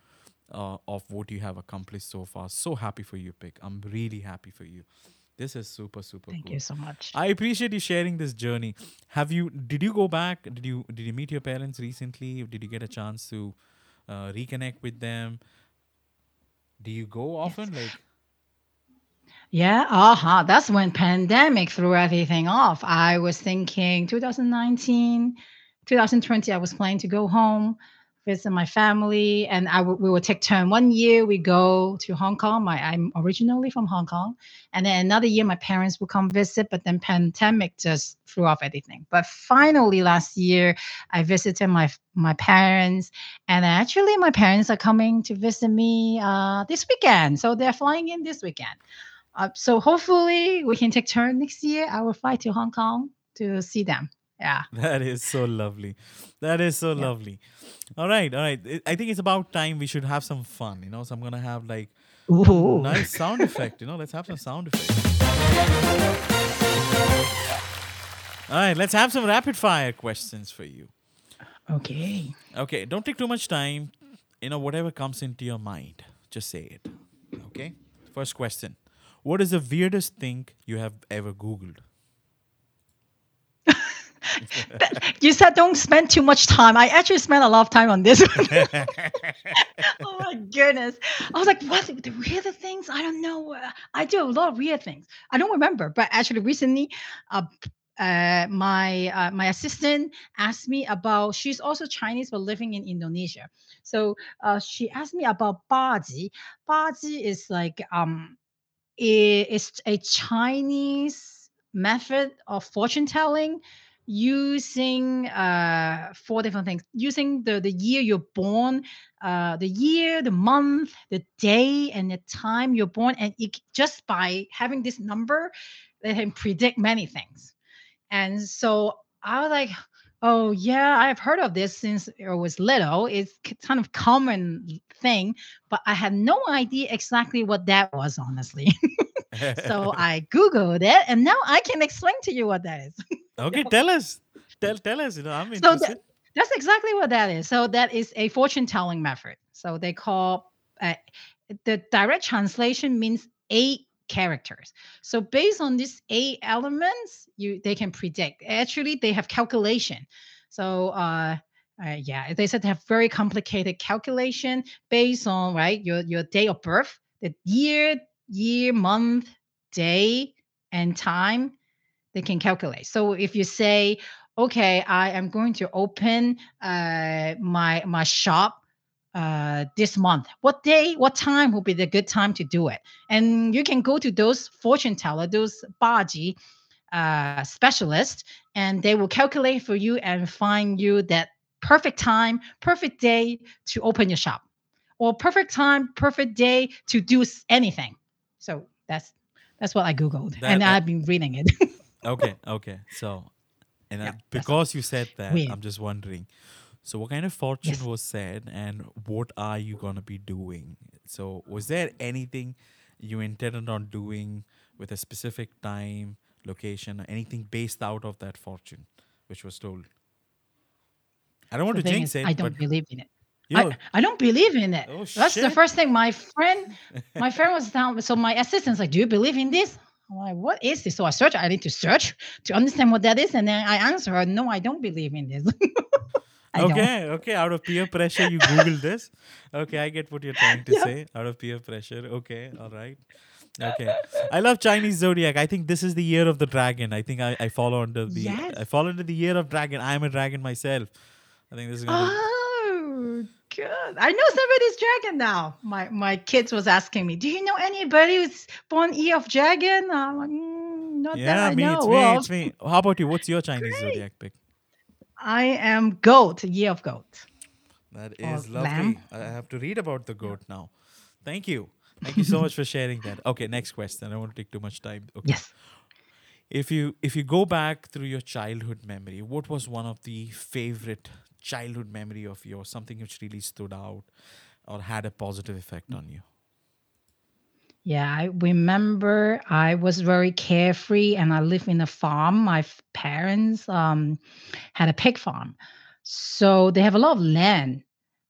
uh, of what you have accomplished so far so happy for you Pik i'm really happy for you this is super super Thank cool you so much. I appreciate you sharing this journey. Have you? Did you go back? Did you? Did you meet your parents recently? Did you get a chance to uh, reconnect with them? Do you go often? Like, Yeah, uh-huh. That's when pandemic threw everything off. I was thinking 2019, 2020, I was planning to go home, visit my family, and I w- we would take turn. One year we go to Hong Kong. My I'm originally from Hong Kong, and then another year my parents would come visit. But then pandemic just threw off everything. But finally last year I visited my my parents, and actually my parents are coming to visit me uh, this weekend. So they're flying in this weekend. Uh, so hopefully we can take turn next year. I will fly to Hong Kong to see them. Yeah. That is so lovely. That is so Yeah. lovely. All right, all right. I- think it's about time we should have some fun. You know, so I'm gonna have like Ooh. nice sound effect. You know, let's have some sound effect. All right, let's have some rapid fire questions for you. Okay. Okay, don't take too much time. You know, whatever comes into your mind, just say it. Okay. First question: What is the weirdest thing you have ever Googled? You said don't spend too much time. I actually spent a lot of time on this. oh my goodness. I was like, what? The weirder things? I don't know. I do a lot of weird things. I don't remember, but actually recently, uh, uh, my uh, my assistant asked me about. She's also Chinese but living in Indonesia. So uh, she asked me about baji. Baji is like um, it's a Chinese method of fortune telling using uh four different things. Using the the year you're born uh the year the month the day and the time you're born and it, just by having this number they can predict many things. And so i was like oh yeah i've heard of this since i was little. It's kind of common thing but i had no idea exactly what that was honestly. So i googled it and now i can explain to you what that is okay, tell us. Tell tell us. You know, I'm so interested. that, that's exactly what that is. So that is a fortune telling method. So they call uh, the direct translation means eight characters. So based on these eight elements, you they can predict. Actually, they have calculation. So uh, uh, yeah, they said they have very complicated calculation based on right your your day of birth, the year, year, month, day, and time they can calculate. So if you say, okay, I am going to open uh, my my shop uh, this month, what day, what time will be the good time to do it? And you can go to those fortune teller, those baji uh, specialists, and they will calculate for you and find you that perfect time, perfect day to open your shop, or perfect time, perfect day to do anything. So that's that's what I googled, That- and that- I've been reading it. okay, okay. So, and Yeah, that's because you said that, Weird. I'm just wondering. So, what kind of fortune Yes. was said, and what are you gonna be doing? So, was there anything you intended on doing with a specific time, location, or anything based out of that fortune, which was told? I don't want The to jinx is, it, I don't believe in it. I, I don't believe in it. Oh, That's the first thing. My friend, my friend was down. So my assistant's like, "Do you believe in this?" I'm like, "What is this?" So I search. I need to search to understand what that is, and then I answer her, "No, I don't believe in this." I don't. okay, okay. Out of peer pressure, you Google this. Okay, I get what you're trying to Yeah. say. Out of peer pressure. Okay, all right. Okay. I love Chinese zodiac. I think this is the year of the dragon. I think I, I follow under the Yes. I fall under the year of dragon. I am a dragon myself. I think this is gonna be ah. Good. I know somebody's dragon now. My my kids was asking me, "Do you know anybody who's born year of dragon?" I'm like, "Mm, "Not that Yeah, I me, know." it's me, Well, it's me. How about you? What's your Chinese Great. zodiac Pik? I am goat, year of goat. That Or lovely. lamb. I have to read about the goat now. Thank you. Thank you so much for sharing that. Okay, next question. I don't want to take too much time. Okay. Yes. If you if you go back through your childhood memory, what was one of the favorite childhood memory of yours? Something which really stood out or had a positive effect on you? Yeah, I remember I was very carefree and I lived in a farm. My parents um, had a pig farm. So they have a lot of land.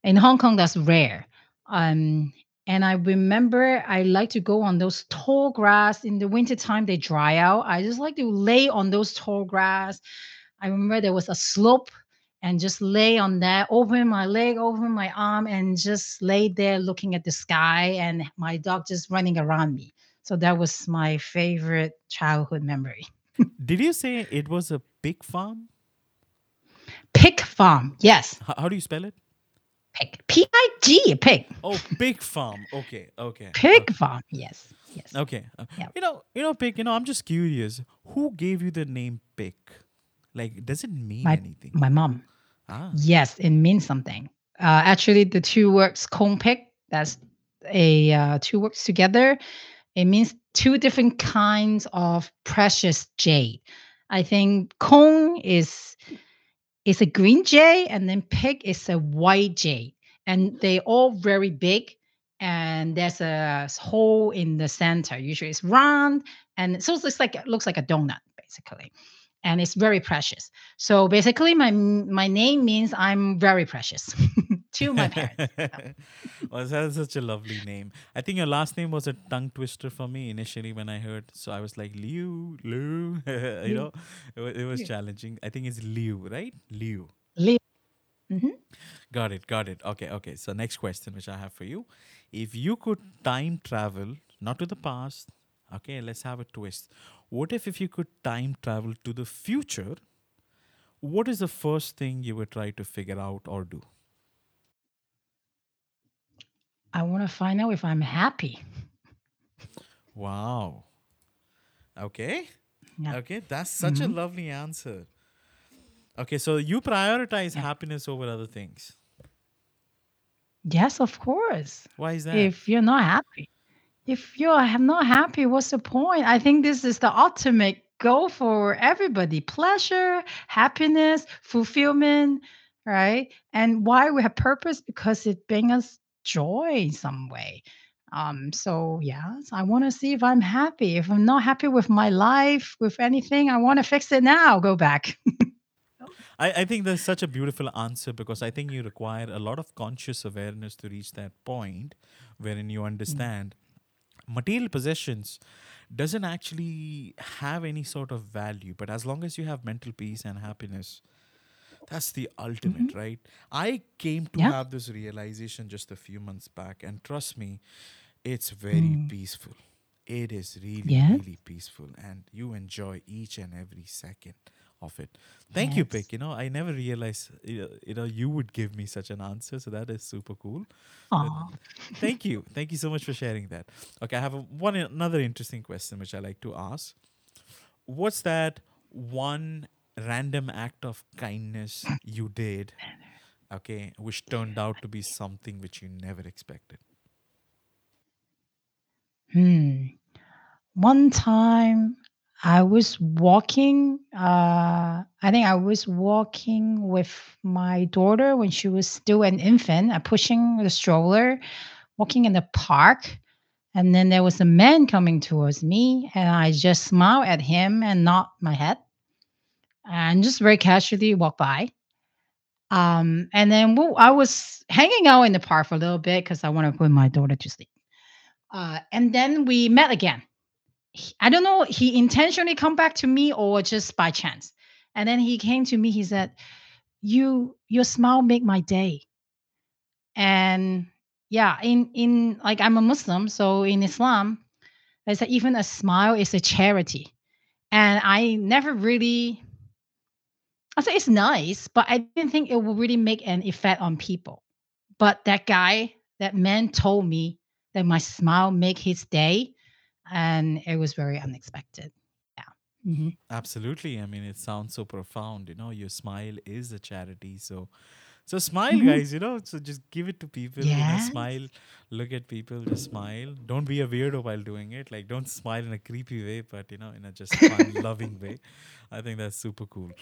In Hong Kong, that's rare. Um, and I remember I like to go on those tall grass in the wintertime, they dry out. I just like to lay on those tall grass. I remember there was a slope and just lay on that, open my leg, open my arm, and just lay there looking at the sky and my dog just running around me. So that was my favorite childhood memory. Did you say it was a pig farm? Pig farm. Yes. How, how do you spell it? Pig. P I G. Pig. Oh, pig farm. Okay, okay. Pig farm. Yes. Yes. Okay. Uh, Yeah. You know, you know, pig. You know, I'm just curious. Who gave you the name pig? Like, does it mean My anything? my mom. Ah, Yes, it means something. Uh, actually, the two words "kong pig" that's a uh, two words together. It means two different kinds of precious jade. I think kong is is a green jade, and then pig is a white jade, and they all very big. And there's a hole in the center. Usually, it's round, and so it's like it looks like a donut, basically, and it's very precious. So basically, my my name means I'm very precious to my parents. well, that's such a lovely name. I think your last name was a tongue twister for me initially when I heard. So I was like Liu, Liu. you know, it was, it was Liu. challenging. I think it's Liu, right? Liu. Li- Mhm. Got it. Got it. Okay. Okay. So next question, which I have for you, if you could time travel, not to the past. Okay, let's have a twist. What if if you could time travel to the future? What is the first thing you would try to figure out or do? I want to find out if I'm happy. Wow. Okay. Yeah. Okay, that's such a mm-hmm. lovely answer. Okay, so you prioritize happiness over other things. Yes, of course. Why is that? If you're not happy, if you're not happy, what's the point? I think this is the ultimate goal for everybody pleasure, happiness, fulfillment, right? And why we have purpose? Because it brings us joy in some way. Um, so yes, I want to see if I'm happy. If I'm not happy with my life, with anything, I want to fix it now. Go back. I, I think that's such a beautiful answer because I think you require a lot of conscious awareness to reach that point wherein you understand material possessions doesn't actually have any sort of value but as long as you have mental peace and happiness that's the ultimate mm-hmm. right? I came to Yeah. have this realization just a few months back and trust me it's very mm. peaceful. It is really really peaceful and you enjoy each and every second of it. Thank you Yes. Pik you know i never realized you you know you would give me such an answer so that is super cool. Thank you. Thank you so much for sharing that. Okay i have a, one another interesting question which i like to ask. What's that one random act of kindness you did okay which turned out to be something which you never expected? Hmm. One time I was walking, uh, I think I was walking with my daughter when she was still an infant, uh, pushing the stroller, walking in the park. And then there was a man coming towards me, and I just smiled at him and nod my head and just very casually walk by. Um, and then wo- I was hanging out in the park for a little bit because I want to put my daughter to sleep. Uh, and then we met again. I don't know, he intentionally come back to me or just by chance. And then he came to me, he said, You your smile make my day. And yeah, in in like I'm a Muslim, so in Islam, they say even a smile is a charity. And I never really I say it's nice, but I didn't think it would really make an effect on people. But that guy, that man told me that my smile make his day and it was very unexpected. Yeah. Mhm. absolutely i mean it sounds so profound you know your smile is a charity so so smile Mhm. guys you know so just give it to people you know smile look at people just smile. Don't be a weirdo while doing it like don't smile in a creepy way but you know in a just fun loving way. I think that's super cool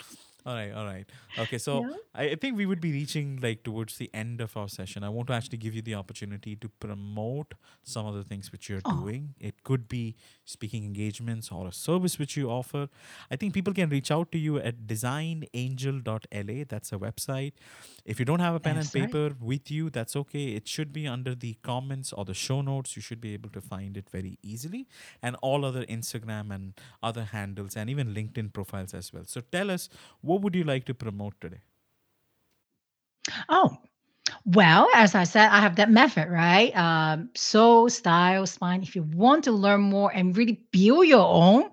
all right all right okay so Yeah. I, think we would be reaching like towards the end of our session. I want to actually give you the opportunity to promote some of the things which you're Oh. doing. It could be speaking engagements or a service which you offer. I think people can reach out to you at designangel.la that's a website. If you don't have a pen That's and right. paper with you that's okay. It should be under the comments or the show notes. You should be able to find it very easily. And all other instagram and other handles and even linkedin profiles as well. So tell us what would you like to promote today oh Well, as I said, I have that method, right? Um, style, spine. If you want to learn more and really build your own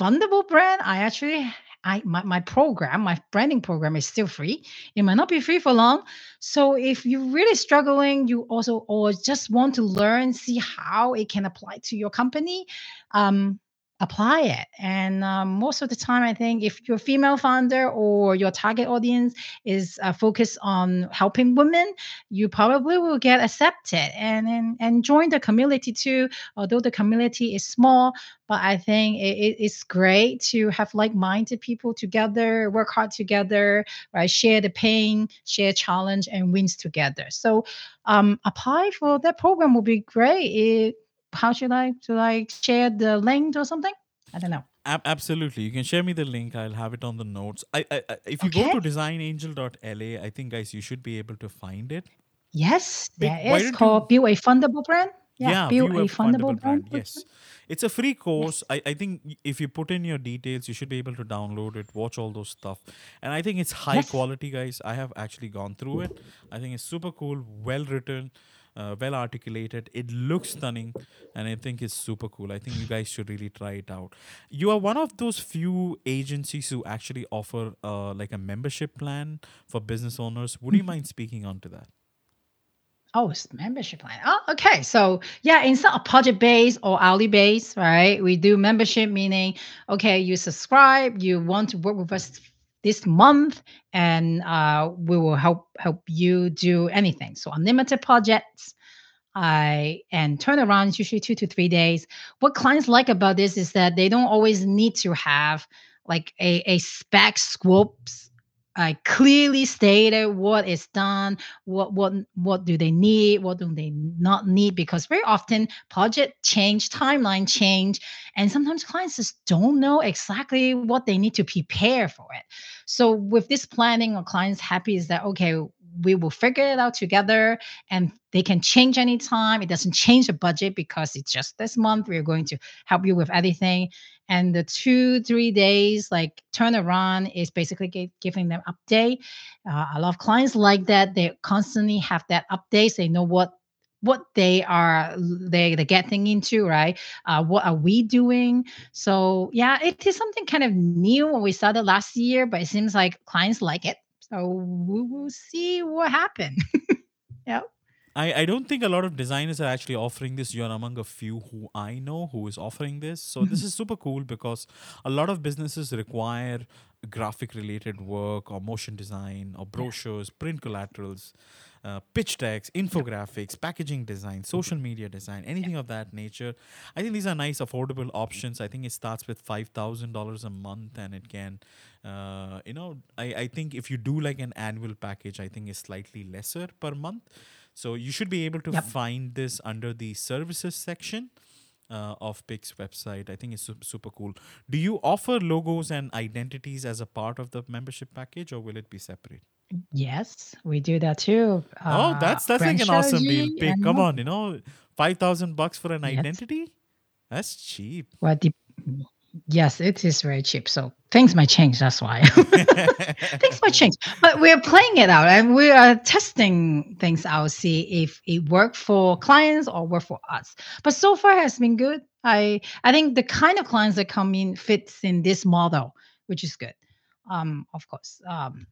fundable brand, I actually I my, my program, my branding program is still free. It might not be free for long. So if you're really struggling, you also or just want to learn, see how it can apply to your company, um, apply it. And um, most of the time, I think if you're a female founder or your target audience is uh, focused on helping women, you probably will get accepted and, and and join the community too. Although the community is small, but I think it, it- it's great to have like-minded people together, work hard together, right? Share the pain, share challenge, and wins together. So um, apply for that program will be great. It, how should I should I share the link or something? I don't know. Ab- absolutely. You can share me the link. I'll have it on the notes. I, I, I if you go Okay. to designangel.la, I think guys you should be able to find it. Yes, there is called Build a Fundable Brand. Yeah, Build view a a Fundable, brand. Yes. It's a free course. I, I think if you put in your details, you should be able to download it, watch all those stuff. And I think it's high Yes. quality, guys. I have actually gone through it. I think it's super cool, well written, uh, well articulated. It looks stunning, and I think it's super cool. I think you guys should really try it out. You are one of those few agencies who actually offer uh, like a membership plan for business owners. Would you mind speaking on to that? Oh, it's membership plan. Oh, okay. So yeah, instead of project based or hourly based, right? We do membership, meaning okay, you subscribe, you want to work with us this month, and uh, we will help help you do anything. So unlimited projects. I and turnaround usually two to three days. What clients like about this is that they don't always need to have like a, a spec scopes uh, clearly stated what is done what what what do they need what do they not need because very often project change timeline change and sometimes clients just don't know exactly what they need to prepare for it. So with this planning our clients happy is that okay we will figure it out together and they can change anytime. It doesn't change the budget because it's just this month we're going to help you with everything. And the two three days like turnaround is basically gi- giving them update. Uh, a lot of clients like that. They constantly have that updates they know what what they are they they're getting into right? Uh, what are we doing? So yeah it is something kind of new when we started last year but it seems like clients like it so we will see what happens yeah I, I don't think a lot of designers are actually offering this. You're among a few who I know who is offering this. So this is super cool because a lot of businesses require graphic related work or motion design or brochures, print collaterals, uh, pitch decks, infographics, packaging design, social media design, anything of that nature. I think these are nice, affordable options. I think it starts with five thousand dollars a month, and it can, uh, you know, I, I think if you do like an annual package, I think it's slightly lesser per month. So you should be able to Yep. find this under the services section uh, of Pik's website. I think it's super cool. Do you offer logos and identities as a part of the membership package, or will it be separate? Yes we do that too oh, Uh, that's that's like an awesome deal. and come more. on, you know, five thousand bucks for an Yes. identity. That's cheap. Well, the, yes, it is very cheap. So things might change. That's why things might change. But we're playing it out and we are testing things out, see if it work for clients or work for us. But so far has been good. I I think the kind of clients that come in fits in this model, which is good. Um, of course. Um,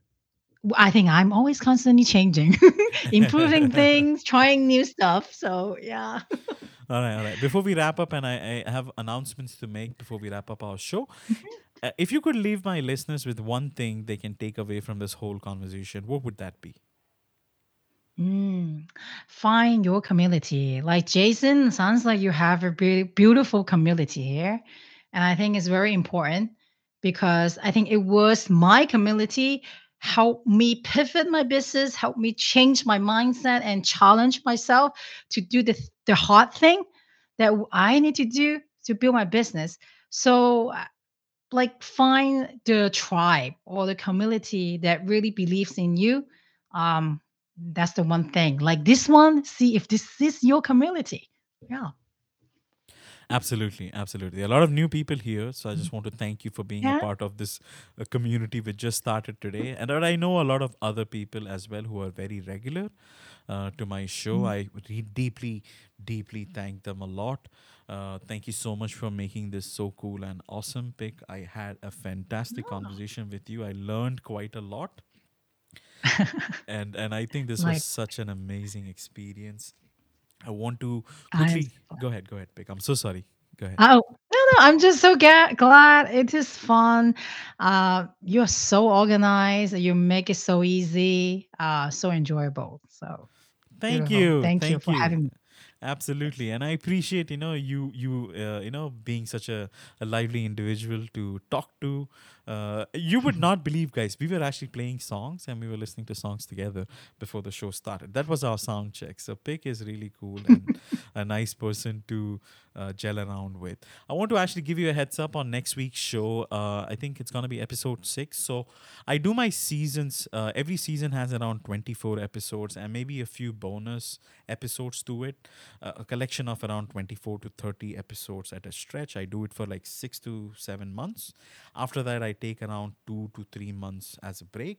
I think I'm always constantly changing, improving things, trying new stuff. So yeah. All right, all right. Before we wrap up, and I, I have announcements to make before we wrap up our show. Uh, if you could leave my listeners with one thing they can take away from this whole conversation, what would that be? Mm, find your community. Like Jason, sounds like you have a be- beautiful community here. And I think it's very important because I think it was my community helped me pivot my business, help me change my mindset and challenge myself to do the, the hard thing that I need to do to build my business. So, uh, like, find the tribe or the community that really believes in you. Um, that's the one thing. Like this one, see if this is your community. Yeah. Absolutely, absolutely. A lot of new people here, so I just want to thank you for being a part of this uh, community which just started today. And I know a lot of other people as well who are very regular uh, to my show. I re- deeply, deeply thank them a lot. Uh, thank you so much for making this so cool and awesome Pik. I had a fantastic conversation with you. I learned quite a lot. and and I think this was such an amazing experience. I want to I'm go ahead, go ahead, Pik. I'm so sorry. Go ahead. Oh, no, no, I'm just so ga- glad. It is fun. Uh, you're so organized. You make it so easy, uh, so enjoyable. So Thank beautiful. you. Thank, you for having me. Absolutely, and I appreciate you know you you uh, you know being such a, a lively individual to talk to. Uh, you would not believe, guys. We were actually playing songs and we were listening to songs together before the show started. That was our sound check. So Pik is really cool and a nice person to uh, gel around with. I want to actually give you a heads up on next week's show. Uh, I think it's gonna be episode six. So I do my seasons. Uh, every season has around twenty four episodes and maybe a few bonus episodes to it. Uh, a collection of around 24 to 30 episodes at a stretch. I do it for like six to seven months. After that, I take around two to three months as a break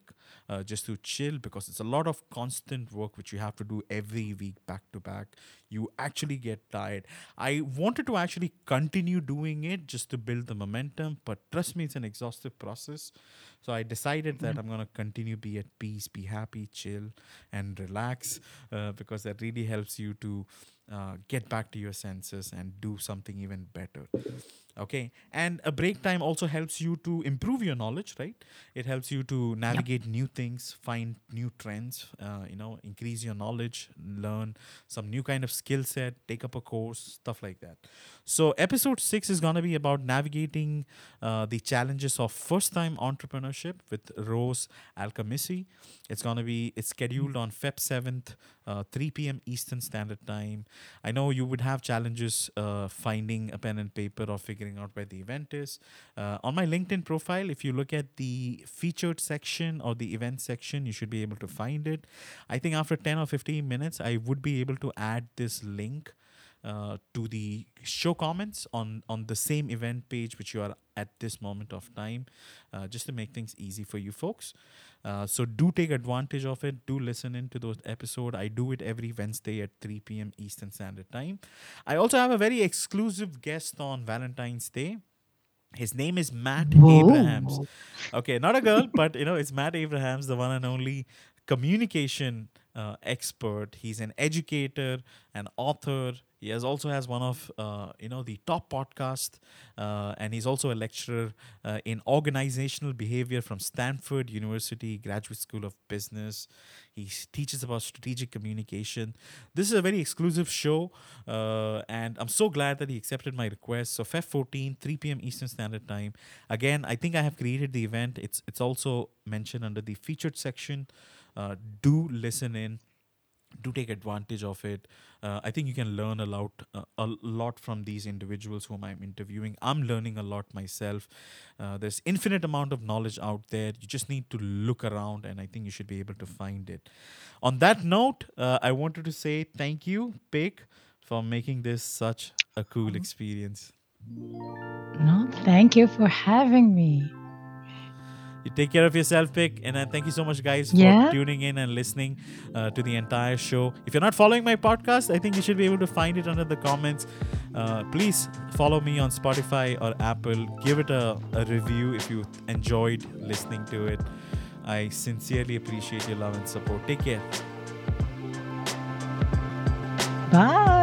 uh, just to chill because it's a lot of constant work which you have to do every week back to back. You actually get tired. I wanted to actually continue doing it just to build the momentum, but trust me, it's an exhaustive process. So I decided that I'm going to continue be at peace, be happy, chill, and relax uh, because that really helps you to uh, get back to your senses and do something even better. Okay, and a break time also helps you to improve your knowledge, right? It helps you to navigate new things, find new trends, uh, you know, increase your knowledge, learn some new kind of skill set, take up a course, stuff like that. So, episode six is going to be about navigating uh, the challenges of first time entrepreneurship with Rose Alchemisi. It's going to be, it's scheduled on Feb 7th, uh, 3 p.m. Eastern Standard Time. I know you would have challenges uh, finding a pen and paper or figuring out where the event is. Uh, on my LinkedIn profile, if you look at the featured section or the event section, you should be able to find it. I think after 10 or 15 minutes, I would be able to add this link uh, to the show comments on on the same event page which you are at this moment of time uh, just to make things easy for you folks uh, so do take advantage of it. Do listen in to those episode. I do it every wednesday at 3 p.m eastern standard time. I also have a very exclusive guest on valentine's day. His name is matt abrahams. Okay not a girl but you know it's matt abrahams the one and only communication uh, expert. He's an educator an author. He has also has one of uh, you know the top podcast uh, and he's also a lecturer uh, in organizational behavior from stanford university graduate school of business. He teaches about strategic communication. This is a very exclusive show uh, and i'm so glad that he accepted my request. So feb 14 3 p.m eastern standard time. Again i think i have created the event. It's it's also mentioned under the featured section uh, do listen in do take advantage of it. Uh, i think you can learn a lot uh, a lot from these individuals whom i'm interviewing. I'm learning a lot myself. Uh, there's infinite amount of knowledge out there. You just need to look around and i think you should be able to find it. On that note uh, i wanted to say thank you Pik, for making this such a cool experience. No, thank you for having me. You take care of yourself, Pik. And uh, thank you so much, guys, for Yeah. tuning in and listening uh, to the entire show. If you're not following my podcast, I think you should be able to find it under the comments. Uh, please follow me on Spotify or Apple. Give it a, a review if you enjoyed listening to it. I sincerely appreciate your love and support. Take care. Bye.